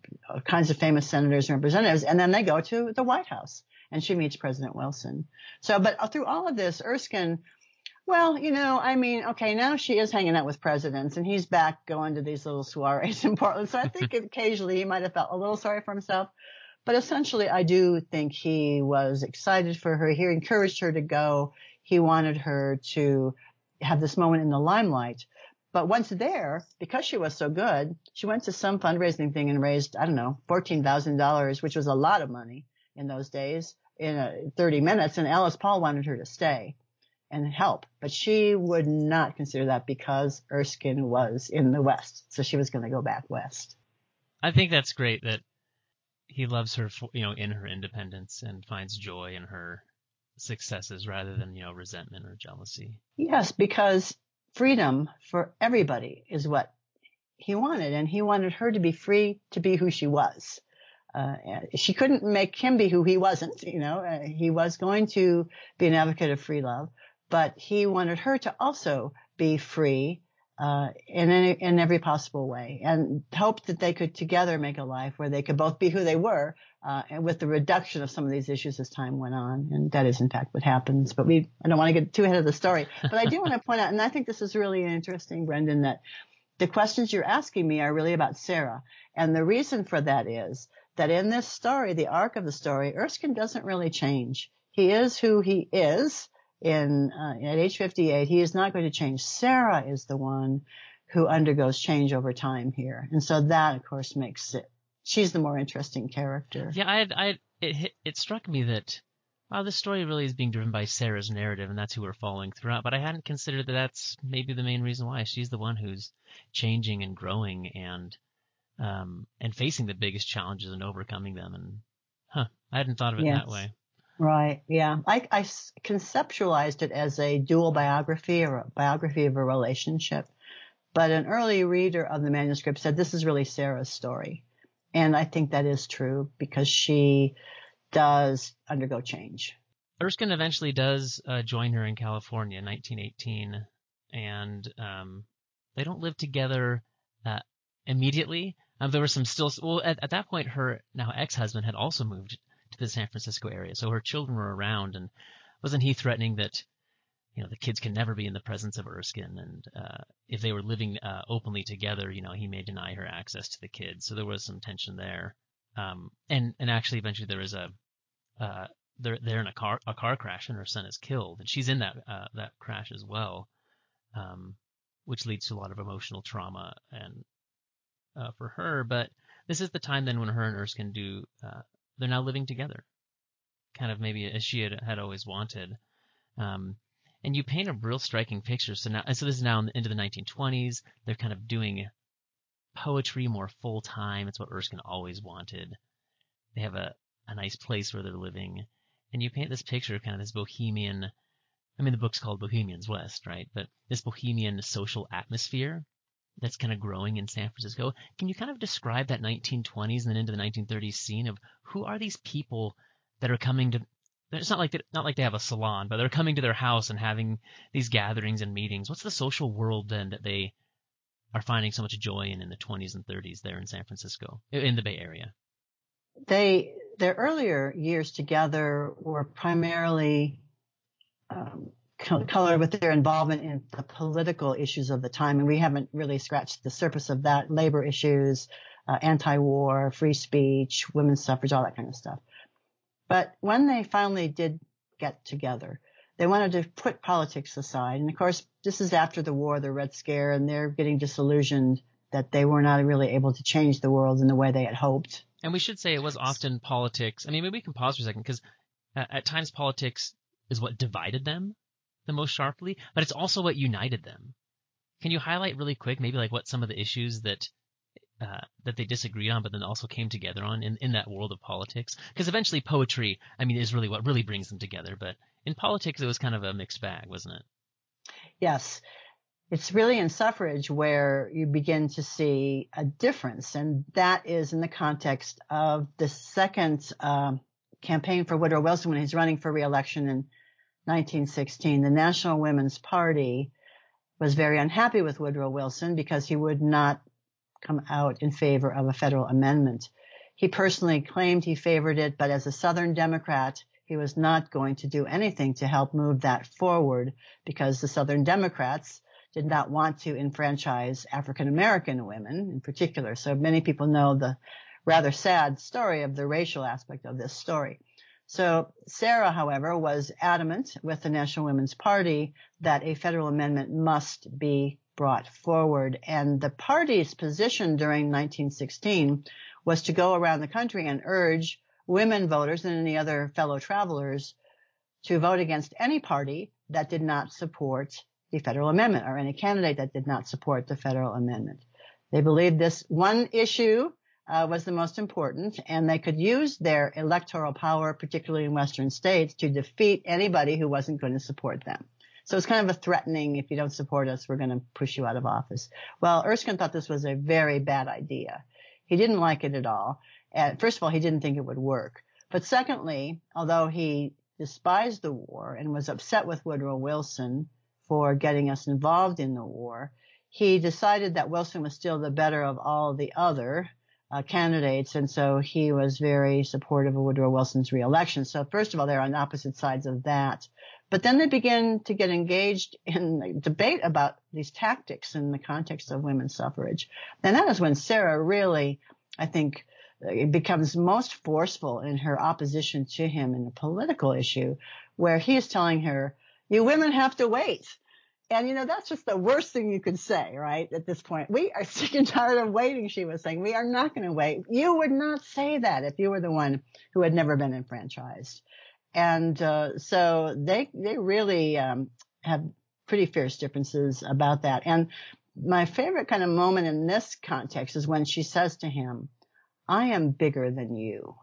kinds of famous senators and representatives. And then they go to the White House and she meets President Wilson. So, but through all of this, Erskine well, you know, I mean, okay, now she is hanging out with presidents and he's back going to these little soirees in Portland. So I think (laughs) occasionally he might have felt a little sorry for himself. But essentially, I do think he was excited for her. He encouraged her to go. He wanted her to have this moment in the limelight. But once there, because she was so good, she went to some fundraising thing and raised, I don't know, $14,000, which was a lot of money in those days in a, 30 minutes. And Alice Paul wanted her to stay and help. But she would not consider that because Erskine was in the West. So she was going to go back West. I think that's great that he loves her, you know, in her independence and finds joy in her successes rather than, you know, resentment or jealousy. Yes, because freedom for everybody is what he wanted. And he wanted her to be free to be who she was. Uh, she couldn't make him be who he wasn't, you know, uh, he was going to be an advocate of free love, but he wanted her to also be free uh, in any, in every possible way, and hoped that they could together make a life where they could both be who they were, uh, and with the reduction of some of these issues as time went on. And that is in fact what happens. But we, I don't want to get too ahead of the story, (laughs) but I do want to point out, and I think this is really interesting, Brendan, that the questions you're asking me are really about Sarah. And the reason for that is that in this story, the arc of the story, Erskine doesn't really change. He is who he is in uh, at age 58. He is not going to change. Sarah is the one who undergoes change over time here, and so that, of course, makes it. She's the more interesting character. Yeah, I, I, it, it struck me that wow, this story really is being driven by Sarah's narrative, and that's who we're following throughout. But I hadn't considered that that's maybe the main reason why she's the one who's changing and growing and um, and facing the biggest challenges and overcoming them. And huh, I hadn't thought of it yes. that way. Right. Yeah. I, I conceptualized it as a dual biography or a biography of a relationship. But an early reader of the manuscript said this is really Sarah's story. And I think that is true because she does undergo change. Erskine eventually does uh, join her in California in 1918, and um, they don't live together uh, immediately. Um, there were some still, well, at, at that point, her now ex-husband had also moved to the San Francisco area, so her children were around, and wasn't he threatening that, you know, the kids can never be in the presence of Erskine, and uh, if they were living uh, openly together, you know, he may deny her access to the kids. So there was some tension there. Um, and and actually, eventually, there is a uh, they're they're in a car a car crash, and her son is killed, and she's in that uh, that crash as well. Um, which leads to a lot of emotional trauma and uh, for her. But this is the time then when her and Erskine do uh, they're now living together, kind of maybe as she had, had always wanted. Um, and you paint a real striking picture. So now, so this is now into the 1920s. They're kind of doing poetry more full time. It's what Erskine always wanted. They have a, a nice place where they're living. And you paint this picture of kind of this bohemian, I mean, the book's called Bohemians West, right? But this bohemian social atmosphere that's kind of growing in San Francisco. Can you kind of describe that 1920s and then into the 1930s scene of who are these people that are coming to? It's not like they, not like they have a salon, but they're coming to their house and having these gatherings and meetings. What's the social world then that they are finding so much joy in in the 20s and 30s there in San Francisco, in the Bay Area? They their earlier years together were primarily um, color with their involvement in the political issues of the time. And we haven't really scratched the surface of that. Labor issues, uh, anti-war, free speech, women's suffrage, all that kind of stuff. But when they finally did get together, they wanted to put politics aside. And of course, this is after the war, the Red Scare, and they're getting disillusioned that they were not really able to change the world in the way they had hoped. And we should say it was often politics. I mean, maybe we can pause for a second because at times politics is what divided them the most sharply, but it's also what united them. Can you highlight really quick, maybe like what some of the issues that uh, that they disagreed on, but then also came together on in, in that world of politics? Because eventually, poetry, I mean, is really what really brings them together. But in politics, it was kind of a mixed bag, wasn't it? Yes. It's really in suffrage where you begin to see a difference, and that is in the context of the second uh, campaign for Woodrow Wilson when he's running for reelection in 1916, the National Women's Party was very unhappy with Woodrow Wilson because he would not come out in favor of a federal amendment. He personally claimed he favored it, but as a Southern Democrat, he was not going to do anything to help move that forward because the Southern Democrats did not want to enfranchise African American women in particular. So many people know the rather sad story of the racial aspect of this story. So Sarah, however, was adamant with the National Women's Party that a federal amendment must be brought forward. And the party's position during 1916 was to go around the country and urge women voters and any other fellow travelers to vote against any party that did not support the federal amendment or any candidate that did not support the federal amendment. They believed this one issue uh, was the most important, and they could use their electoral power, particularly in Western states, to defeat anybody who wasn't going to support them. So it's kind of a threatening, if you don't support us, we're going to push you out of office. Well, Erskine thought this was a very bad idea. He didn't like it at all. And first of all, he didn't think it would work. But secondly, although he despised the war and was upset with Woodrow Wilson for getting us involved in the war, he decided that Wilson was still the better of all the other uh, candidates, and so he was very supportive of Woodrow Wilson's reelection. So first of all, they're on opposite sides of that. But then they begin to get engaged in debate about these tactics in the context of women's suffrage. And that is when Sarah really, I think, becomes most forceful in her opposition to him in the political issue, where he is telling her, you women have to wait. And you know, that's just the worst thing you could say, right? At this point, we are (laughs) sick and tired of waiting. She was saying, we are not going to wait. You would not say that if you were the one who had never been enfranchised. And, uh, so they, they really, um, have pretty fierce differences about that. And my favorite kind of moment in this context is when she says to him, I am bigger than you.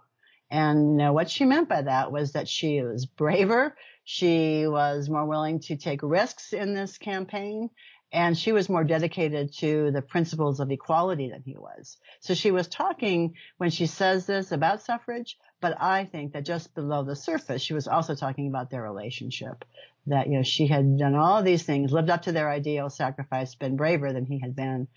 And what she meant by that was that she was braver. She was more willing to take risks in this campaign and she was more dedicated to the principles of equality than he was. So she was talking when she says this about suffrage, but I think that just below the surface, she was also talking about their relationship. That, you know, she had done all these things, lived up to their ideal, sacrifice, been braver than he had been.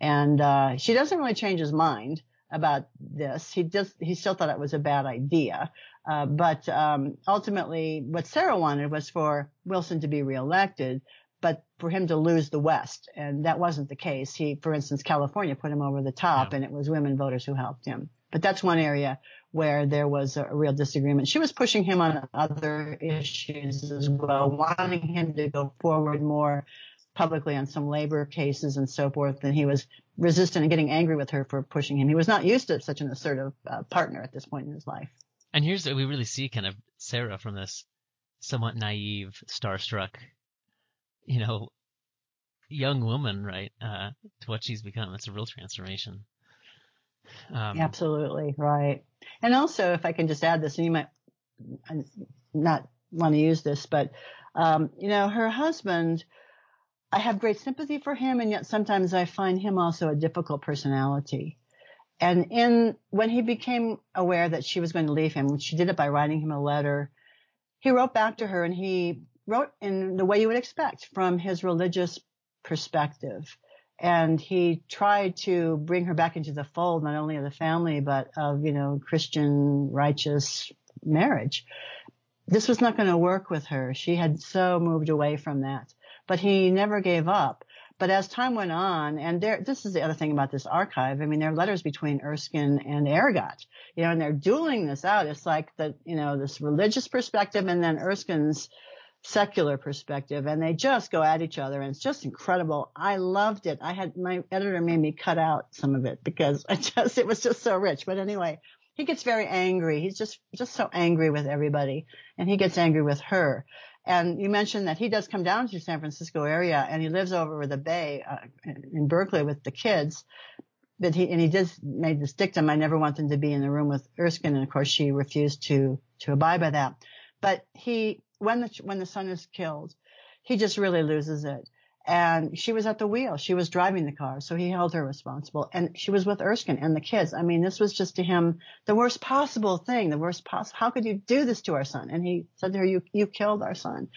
And, uh, she doesn't really change his mind about this. He just he still thought it was a bad idea. Uh, but um, ultimately, what Sarah wanted was for Wilson to be reelected, but for him to lose the West, and that wasn't the case. He, for instance, California put him over the top, yeah. and it was women voters who helped him. But that's one area where there was a, real disagreement. She was pushing him on other issues as well, wanting him to go forward more publicly on some labor cases and so forth, and he was resistant and getting angry with her for pushing him. He was not used to such an assertive uh, partner at this point in his life. And here's what we really see kind of Sarah from this somewhat naive, starstruck, you know, young woman, right, uh, to what she's become. It's a real transformation. Um, Absolutely right. And also, if I can just add this, and you might not want to use this, but um, you know, her husband I have great sympathy for him, and yet sometimes I find him also a difficult personality. And in when he became aware that she was going to leave him, she did it by writing him a letter. He wrote back to her, and he wrote in the way you would expect from his religious perspective. And he tried to bring her back into the fold, not only of the family, but of, you know, Christian righteous marriage. This was not going to work with her. She had so moved away from that but he never gave up. But as time went on, and there, this is the other thing about this archive. I mean, there are letters between Erskine and Ehrgott, you know, and they're dueling this out. It's like the, you know, this religious perspective and then Erskine's secular perspective, and they just go at each other, and it's just incredible. I loved it. I had my editor made me cut out some of it because (laughs) I just it was just so rich. But anyway, he gets very angry. He's just just so angry with everybody, and he gets angry with her. And you mentioned that he does come down to the San Francisco area and he lives over the bay uh, in Berkeley with the kids. But he, and he did made this dictum, I never want them to be in the room with Erskine. And of course she refused to, to abide by that. But he, when the, when the son is killed, he just really loses it and she was at the wheel. She was driving the car, so he held her responsible. And she was with Erskine and the kids. I mean, this was just to him the worst possible thing, the worst possible. How could you do this to our son? And he said to her, "You you killed our son."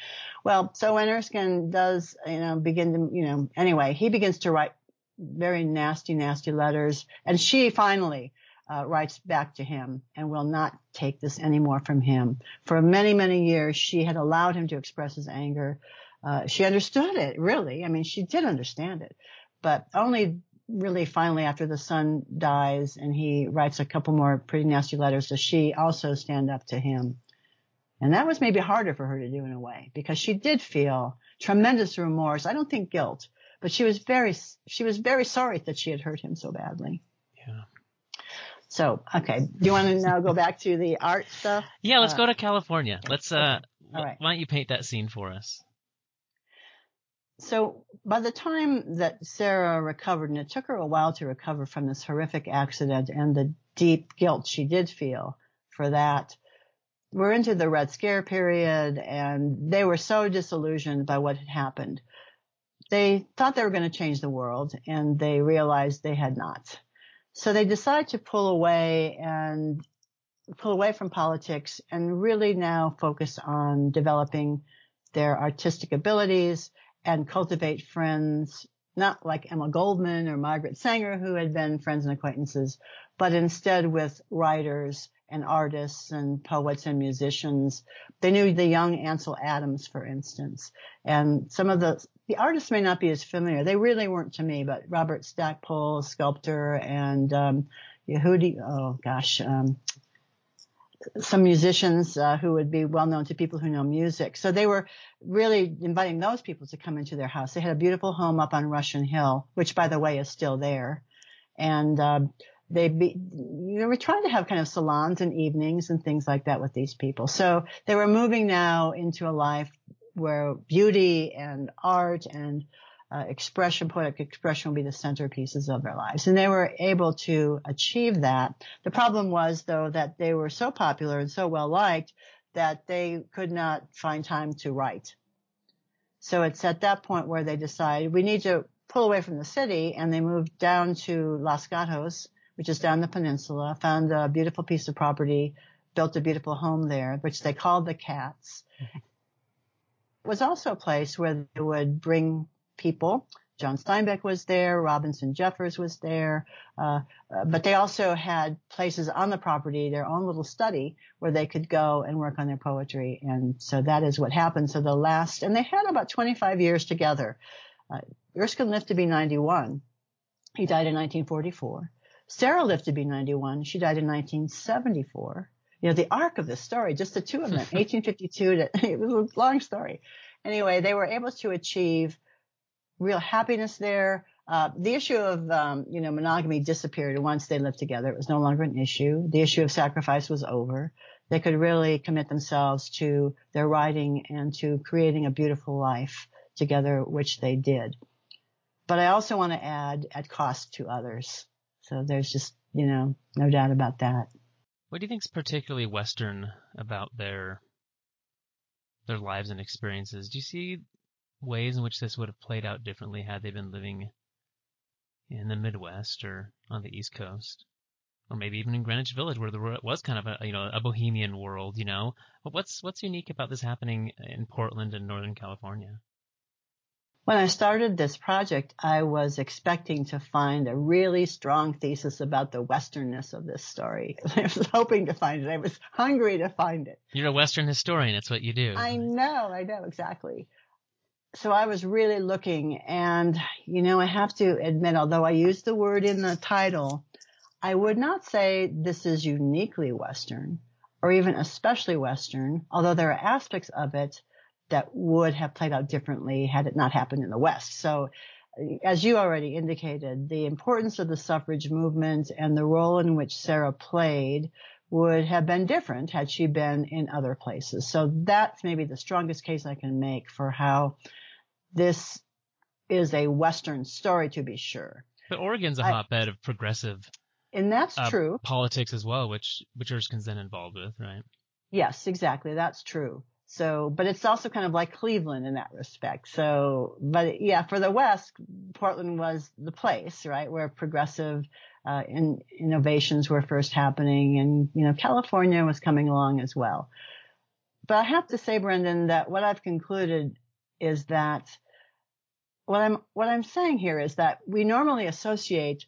Well, so when Erskine does, you know, begin to, you know, anyway, he begins to write very nasty, nasty letters, and she finally. Uh, writes back to him and will not take this anymore from him. For many, many years, she had allowed him to express his anger uh, she understood it really. I mean, she did understand it, but only really finally after the son dies and he writes a couple more pretty nasty letters does she also stand up to him. And that was maybe harder for her to do in a way because she did feel tremendous remorse. I don't think guilt, but she was very, she was very sorry that she had hurt him so badly. Yeah. So, okay. Do you want to now go back to the art stuff? Yeah, let's uh, go to California. Let's, uh, okay. why don't you paint that scene for us? So by the time that Sarah recovered, and it took her a while to recover from this horrific accident and the deep guilt she did feel for that, we're into the Red Scare period and they were so disillusioned by what had happened. They thought they were going to change the world and they realized they had not. So they decided to pull away and pull away from politics and really now focus on developing their artistic abilities and cultivate friends, not like Emma Goldman or Margaret Sanger, who had been friends and acquaintances, but instead with writers and artists and poets and musicians. They knew the young Ansel Adams, for instance, and some of the the artists may not be as familiar. They really weren't to me, but Robert Stackpole, sculptor, and um, Yehudi, oh gosh, um, some musicians uh, who would be well known to people who know music. So they were really inviting those people to come into their house. They had a beautiful home up on Russian Hill, which by the way is still there. And, uh, they be, they were trying to have kind of salons and evenings and things like that with these people. So they were moving now into a life where beauty and art and uh, expression, poetic expression will be the centerpieces of their lives. And they were able to achieve that. The problem was though that they were so popular and so well liked that they could not find time to write. So it's at that point where they decided we need to pull away from the city and they moved down to Los Gatos, which is down the peninsula, found a beautiful piece of property, built a beautiful home there, which they called the Cats. Mm-hmm. It was also a place where they would bring people. John Steinbeck was there, Robinson Jeffers was there, uh, uh, but they also had places on the property, their own little study where they could go and work on their poetry. And so that is what happened. So the last, and they had about 25 years together. Uh, Erskine lived to be 91. He died in 1944. Sarah lived to be 91. She died in 1974. You know, the arc of the story, just the two of them, (laughs) 1852 to, (laughs) it was a long story. Anyway, they were able to achieve real happiness there. Uh, the issue of, um, you know, monogamy disappeared once they lived together. It was no longer an issue. The issue of sacrifice was over. They could really commit themselves to their writing and to creating a beautiful life together, which they did. But I also want to add at cost to others. So there's just, you know, no doubt about that. What do you think is particularly Western about their their lives and experiences? Do you see ways in which this would have played out differently had they been living in the Midwest or on the East Coast, or maybe even in Greenwich Village, where there was kind of a you know a bohemian world. You know, but what's what's unique about this happening in Portland and Northern California? When I started this project, I was expecting to find a really strong thesis about the westernness of this story. (laughs) I was hoping to find it. I was hungry to find it. You're a Western historian. It's what you do. I know. I know exactly so I was really looking and, you know, I have to admit, although I used the word in the title, I would not say this is uniquely Western or even especially Western, although there are aspects of it that would have played out differently had it not happened in the West. So as you already indicated, the importance of the suffrage movement and the role in which Sarah played would have been different had she been in other places. So that's maybe the strongest case I can make for how this is a Western story to be sure. But Oregon's a I, hotbed of progressive. And that's uh, true. Politics as well, which which Erskine's then involved with, right? Yes, exactly. That's true. So, but it's also kind of like Cleveland in that respect. So, but yeah, for the West, Portland was the place, right, where progressive uh, in, innovations were first happening, and you know, California was coming along as well. But I have to say, Brendan, that what I've concluded is that what I'm what I'm saying here is that we normally associate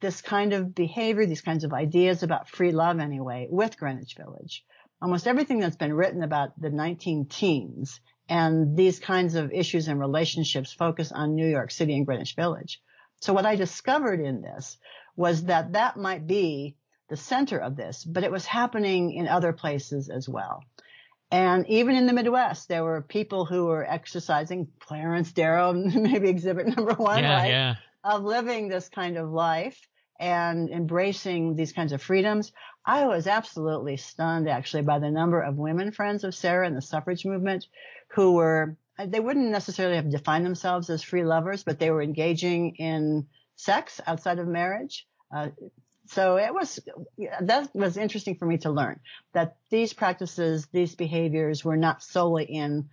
this kind of behavior, these kinds of ideas about free love anyway, with Greenwich Village. Almost everything that's been written about the 19 teens and these kinds of issues and relationships focus on New York City and Greenwich Village. So what I discovered in this was that that might be the center of this, but it was happening in other places as well. And even in the Midwest, there were people who were exercising Clarence Darrow, (laughs) maybe exhibit number one, yeah, right? Yeah. Of living this kind of life and embracing these kinds of freedoms. I was absolutely stunned actually by the number of women friends of Sarah in the suffrage movement who were, they wouldn't necessarily have defined themselves as free lovers, but they were engaging in sex outside of marriage. Uh, so it was, that was interesting for me to learn that these practices, these behaviors were not solely in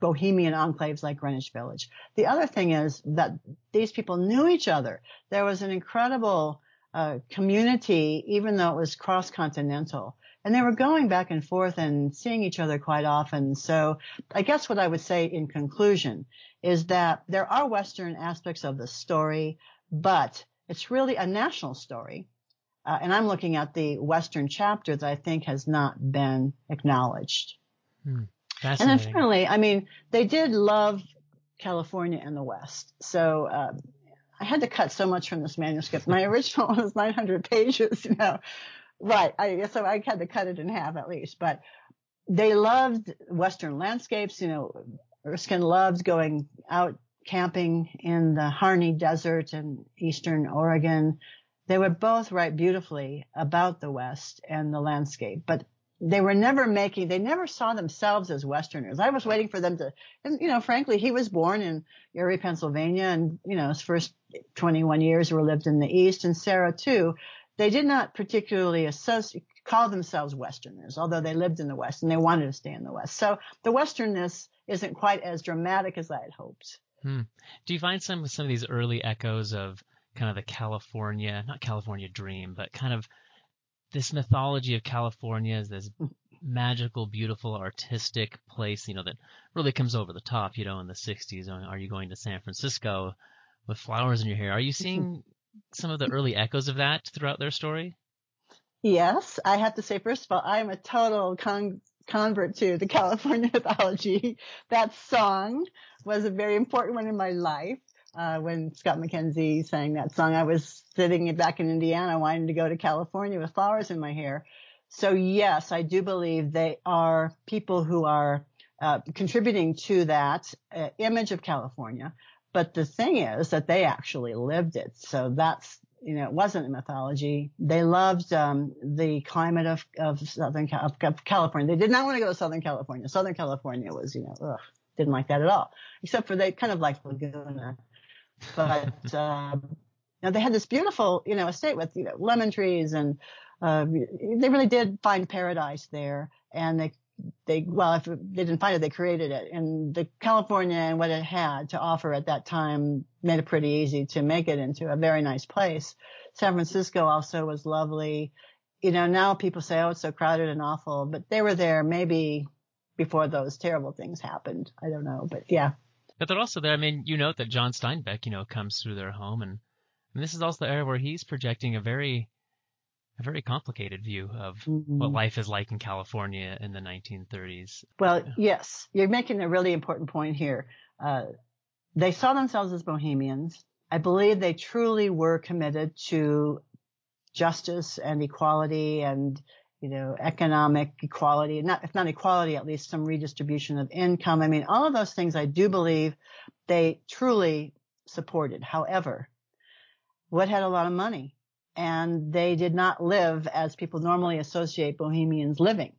bohemian enclaves like Greenwich Village. The other thing is that these people knew each other. There was an incredible uh, community, even though it was cross continental. And they were going back and forth and seeing each other quite often. So I guess what I would say in conclusion is that there are Western aspects of the story, but it's really a national story. Uh, and I'm looking at the Western chapter that I think has not been acknowledged. Hmm. And then finally, I mean, they did love California and the West. So, uh, I had to cut so much from this manuscript. My (laughs) original was 900 pages, you know. Right. I, so I had to cut it in half at least, but they loved Western landscapes. You know, Erskine loved going out camping in the Harney Desert in Eastern Oregon. They would both write beautifully about the West and the landscape, but they were never making, they never saw themselves as Westerners. I was waiting for them to, and you know, frankly, he was born in Erie, Pennsylvania, and you know, his first 21 years were lived in the East, and Sarah too. They did not particularly associate, call themselves Westerners, although they lived in the West and they wanted to stay in the West. So the Westernness isn't quite as dramatic as I had hoped. Hmm. Do you find some some of these early echoes of kind of the California, not California dream, but kind of this mythology of California as this hmm. magical, beautiful, artistic place, you know, that really comes over the top, you know, in the 60s. Are you going to San Francisco with flowers in your hair? Are you seeing hmm. some of the early echoes of that throughout their story? Yes, I have to say, first of all, I am a total con- convert to the (laughs) California mythology. That song was a very important one in my life. Uh, when Scott McKenzie sang that song, I was sitting back in Indiana wanting to go to California with flowers in my hair. So yes, I do believe they are people who are uh, contributing to that uh, image of California. But the thing is that they actually lived it. So that's, you know, it wasn't a mythology. They loved, um, the climate of, of Southern of California. They did not want to go to Southern California. Southern California was, you know, ugh, didn't like that at all, except for they kind of liked Laguna. But, you know, they had this beautiful, you know, estate with, you know, lemon trees and, uh, they really did find paradise there. And they they well if they didn't find it they created it. And the california and what it had to offer at that time made it pretty easy to make it into a very nice place. San francisco also was lovely. You know now people say oh it's so crowded and awful but they were there maybe before those terrible things happened. I don't know but yeah but they're also there i mean you note that john steinbeck you know comes through their home and, and this is also the area where he's projecting a very a very complicated view of mm-hmm. what life is like in California in the 1930s. Well, yes, you're making a really important point here. Uh, they saw themselves as bohemians. I believe they truly were committed to justice and equality and you know economic equality not if not equality at least some redistribution of income i mean all of those things i do believe they truly supported however what had a lot of money and they did not live as people normally associate Bohemians living.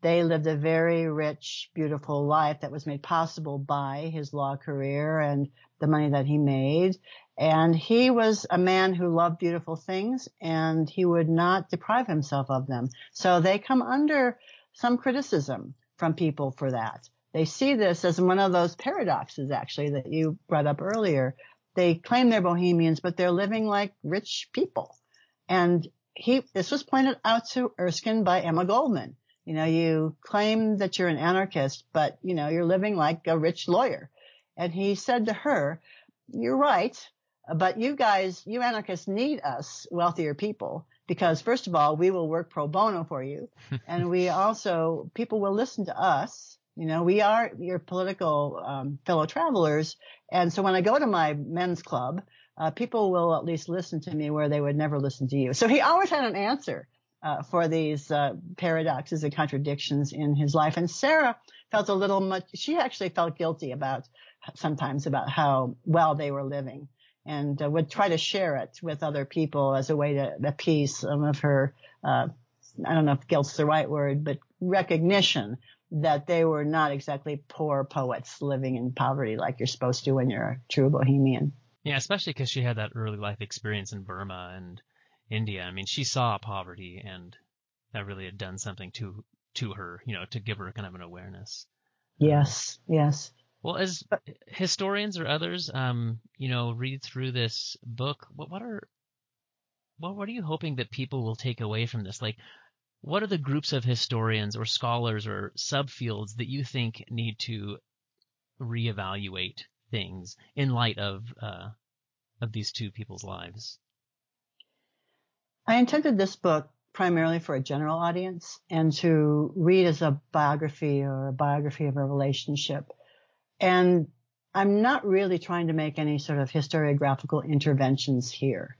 They lived a very rich, beautiful life that was made possible by his law career and the money that he made. And he was a man who loved beautiful things and he would not deprive himself of them. So they come under some criticism from people for that. They see this as one of those paradoxes actually that you brought up earlier. They claim they're bohemians, but they're living like rich people. And he, this was pointed out to Erskine by Emma Goldman. You know, you claim that you're an anarchist, but you know, you're living like a rich lawyer. And he said to her, you're right, but you guys, you anarchists need us wealthier people because first of all, we will work pro bono for you. (laughs) and we also, people will listen to us. You know, we are your political um, fellow travelers. And so when I go to my men's club, uh, people will at least listen to me where they would never listen to you. So he always had an answer uh, for these uh, paradoxes and contradictions in his life. And Sarah felt a little much. She actually felt guilty about sometimes about how well they were living, and uh, would try to share it with other people as a way to appease some of her. Uh, I don't know if guilt's the right word, but recognition that they were not exactly poor poets living in poverty like you're supposed to when you're a true bohemian. Yeah, especially because she had that early life experience in Burma and India. I mean, she saw poverty, and that really had done something to to her, you know, to give her kind of an awareness. Yes, yes. Well, as historians or others, um, you know, read through this book, what what are well, what are you hoping that people will take away from this? Like, what are the groups of historians or scholars or subfields that you think need to reevaluate things in light of uh, of these two people's lives? I intended this book primarily for a general audience and to read as a biography or a biography of a relationship. And I'm not really trying to make any sort of historiographical interventions here.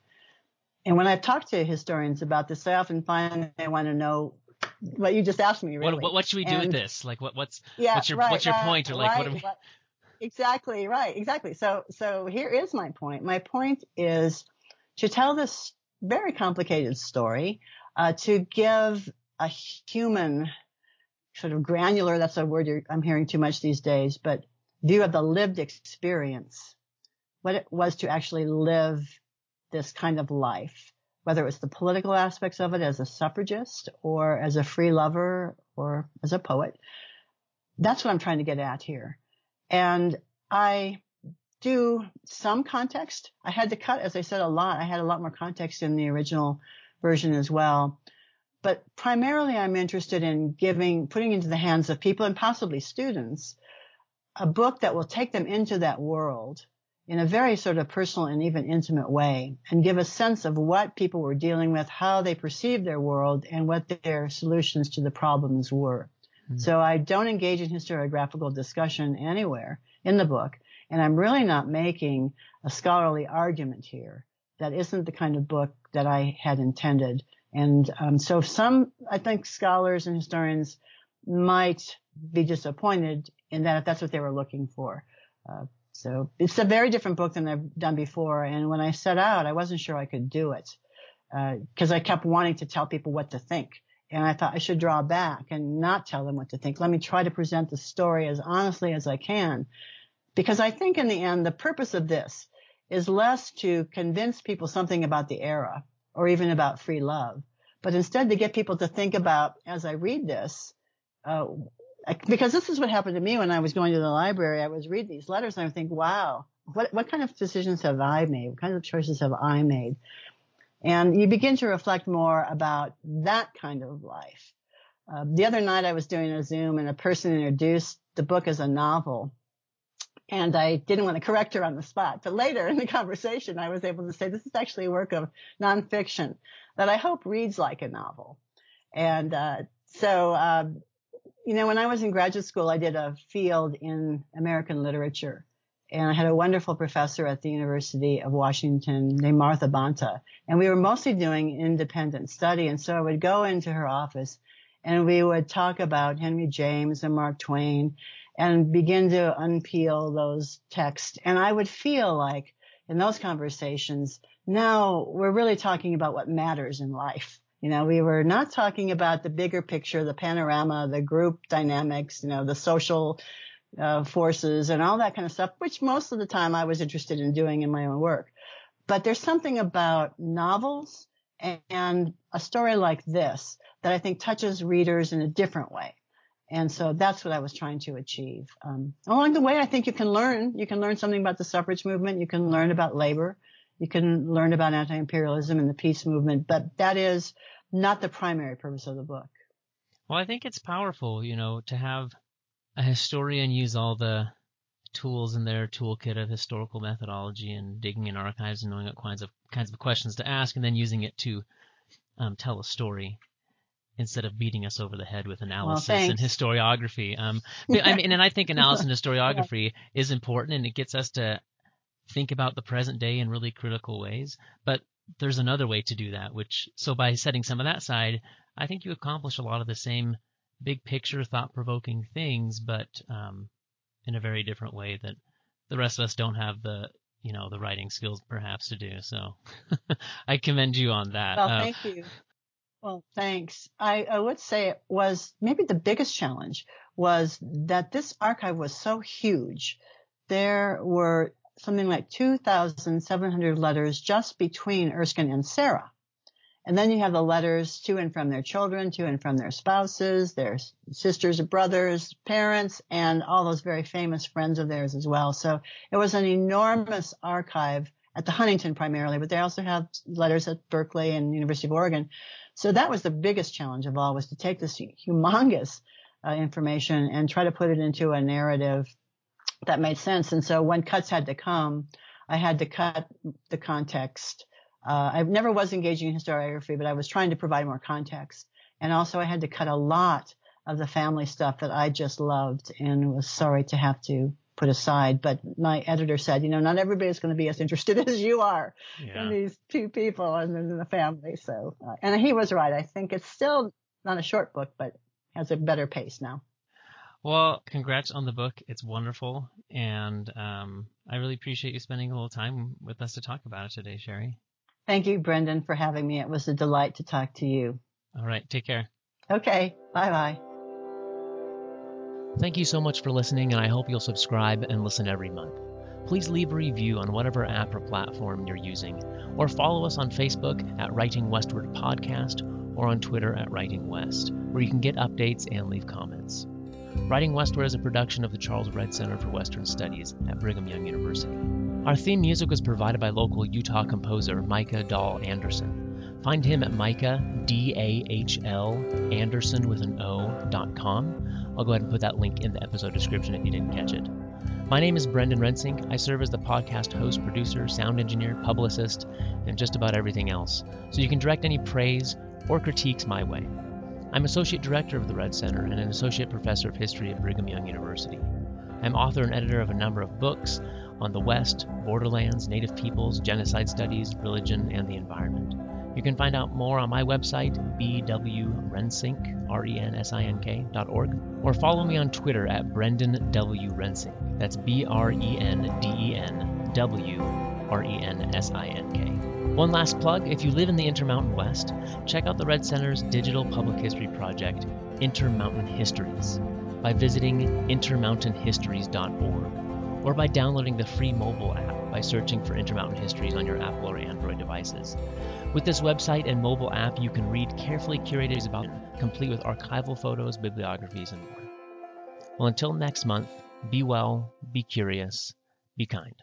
And when I talk to historians about this, I often find they want to know what you just asked me. Really. What, what, what should we do and, with this? Like, what, what's yeah, what's your right, what's your uh, point? Or like, right, what are we? Exactly right, exactly. So so here is my point. My point is to tell this very complicated story, uh, to give a human sort of granular. That's a word I'm hearing too much these days, but view of the lived experience, what it was to actually live this kind of life, whether it was the political aspects of it as a suffragist or as a free lover or as a poet. That's what I'm trying to get at here. And I do some context. I had to cut, as I said, a lot. I had a lot more context in the original version as well. But primarily I'm interested in giving, putting into the hands of people and possibly students a book that will take them into that world in a very sort of personal and even intimate way and give a sense of what people were dealing with, how they perceived their world and what their solutions to the problems were. Mm-hmm. So I don't engage in historiographical discussion anywhere in the book. And I'm really not making a scholarly argument here. That isn't the kind of book that I had intended. And um, so some, I think, scholars and historians might be disappointed in that if that's what they were looking for. Uh, so it's a very different book than I've done before. And when I set out, I wasn't sure I could do it because uh, I kept wanting to tell people what to think. And I thought I should draw back and not tell them what to think. Let me try to present the story as honestly as I can. Because I think in the end, the purpose of this is less to convince people something about the era or even about free love, but instead to get people to think about, as I read this, uh, because this is what happened to me when I was going to the library. I was reading these letters and I would think, wow, what, what kind of decisions have I made? What kind of choices have I made? And you begin to reflect more about that kind of life. Uh, the other night I was doing a Zoom and a person introduced the book as a novel. And I didn't want to correct her on the spot. But later in the conversation, I was able to say, this is actually a work of nonfiction that I hope reads like a novel. And, uh, so, um, you know, when I was in graduate school, I did a field in American literature. And I had a wonderful professor at the University of Washington named Martha Bonta. And we were mostly doing independent study. And so I would go into her office and we would talk about Henry James and Mark Twain and begin to unpeel those texts. And I would feel like in those conversations, now we're really talking about what matters in life. You know, we were not talking about the bigger picture, the panorama, the group dynamics, you know, the social uh, forces and all that kind of stuff, which most of the time I was interested in doing in my own work. But there's something about novels and, and a story like this that I think touches readers in a different way. And so that's what I was trying to achieve. Um, along the way, I think you can learn. You can learn something about the suffrage movement. You can learn about labor. You can learn about anti-imperialism and the peace movement, but that is not the primary purpose of the book. Well, I think it's powerful, you know, to have a historian use all the tools in their toolkit of historical methodology and digging in archives and knowing what kinds of kinds of questions to ask, and then using it to um, tell a story instead of beating us over the head with analysis well, and historiography. Um, (laughs) I mean, and I think (laughs) analysis and historiography yeah. is important, and it gets us to think about the present day in really critical ways. But there's another way to do that, which, so by setting some of that side, I think you accomplish a lot of the same big picture, thought provoking things, but um, in a very different way that the rest of us don't have the, you know, the writing skills perhaps to do. So (laughs) I commend you on that. Well, uh, thank you. Well, thanks. I, I would say it was maybe the biggest challenge was that this archive was so huge. There were something like 2,700 letters just between Erskine and Sarah. And then you have the letters to and from their children, to and from their spouses, their sisters, brothers, parents, and all those very famous friends of theirs as well. So it was an enormous archive at the Huntington primarily, but they also have letters at Berkeley and University of Oregon. So that was the biggest challenge of all was to take this humongous uh, information and try to put it into a narrative that made sense. And so when cuts had to come, I had to cut the context. Uh, I never was engaging in historiography, but I was trying to provide more context. And also I had to cut a lot of the family stuff that I just loved and was sorry to have to put aside. But my editor said, you know, not everybody's going to be as interested (laughs) as you are yeah. in these two people and in the family. So, uh, and he was right. I think it's still not a short book, but has a better pace now. Well, congrats on the book. It's wonderful. And um, I really appreciate you spending a little time with us to talk about it today, Sherry. Thank you, Brendan, for having me. It was a delight to talk to you. All right. Take care. Okay. Bye bye. Thank you so much for listening, and I hope you'll subscribe and listen every month. Please leave a review on whatever app or platform you're using, or follow us on Facebook at Writing Westward Podcast or on Twitter at Writing West, where you can get updates and leave comments. Writing Westward is a production of the Charles Redd Center for Western Studies at Brigham Young University. Our theme music was provided by local Utah composer Micah Dahl Anderson. Find him at Micah, D A H L, Anderson with an O, dot com I'll go ahead and put that link in the episode description if you didn't catch it. My name is Brendan Rensink. I serve as the podcast host, producer, sound engineer, publicist, and just about everything else, so you can direct any praise or critiques my way. I'm Associate Director of the Redd Center and an Associate Professor of History at Brigham Young University. I'm author and editor of a number of books on the West, borderlands, Native peoples, genocide studies, religion, and the environment. You can find out more on my website, bwrensink, R-E-N-S-I-N-K, dot org, or follow me on Twitter at Brendan W. Rensink. That's B-R-E-N-D-E-N W R-E-N-S-I-N-K. One last plug, if you live in the Intermountain West, check out the Redd Center's digital public history project, Intermountain Histories, by visiting intermountainhistories.org, or by downloading the free mobile app by searching for Intermountain Histories on your Apple or Android devices. With this website and mobile app, you can read carefully curated about complete with archival photos, bibliographies, and more. Well, until next month, be well, be curious, be kind.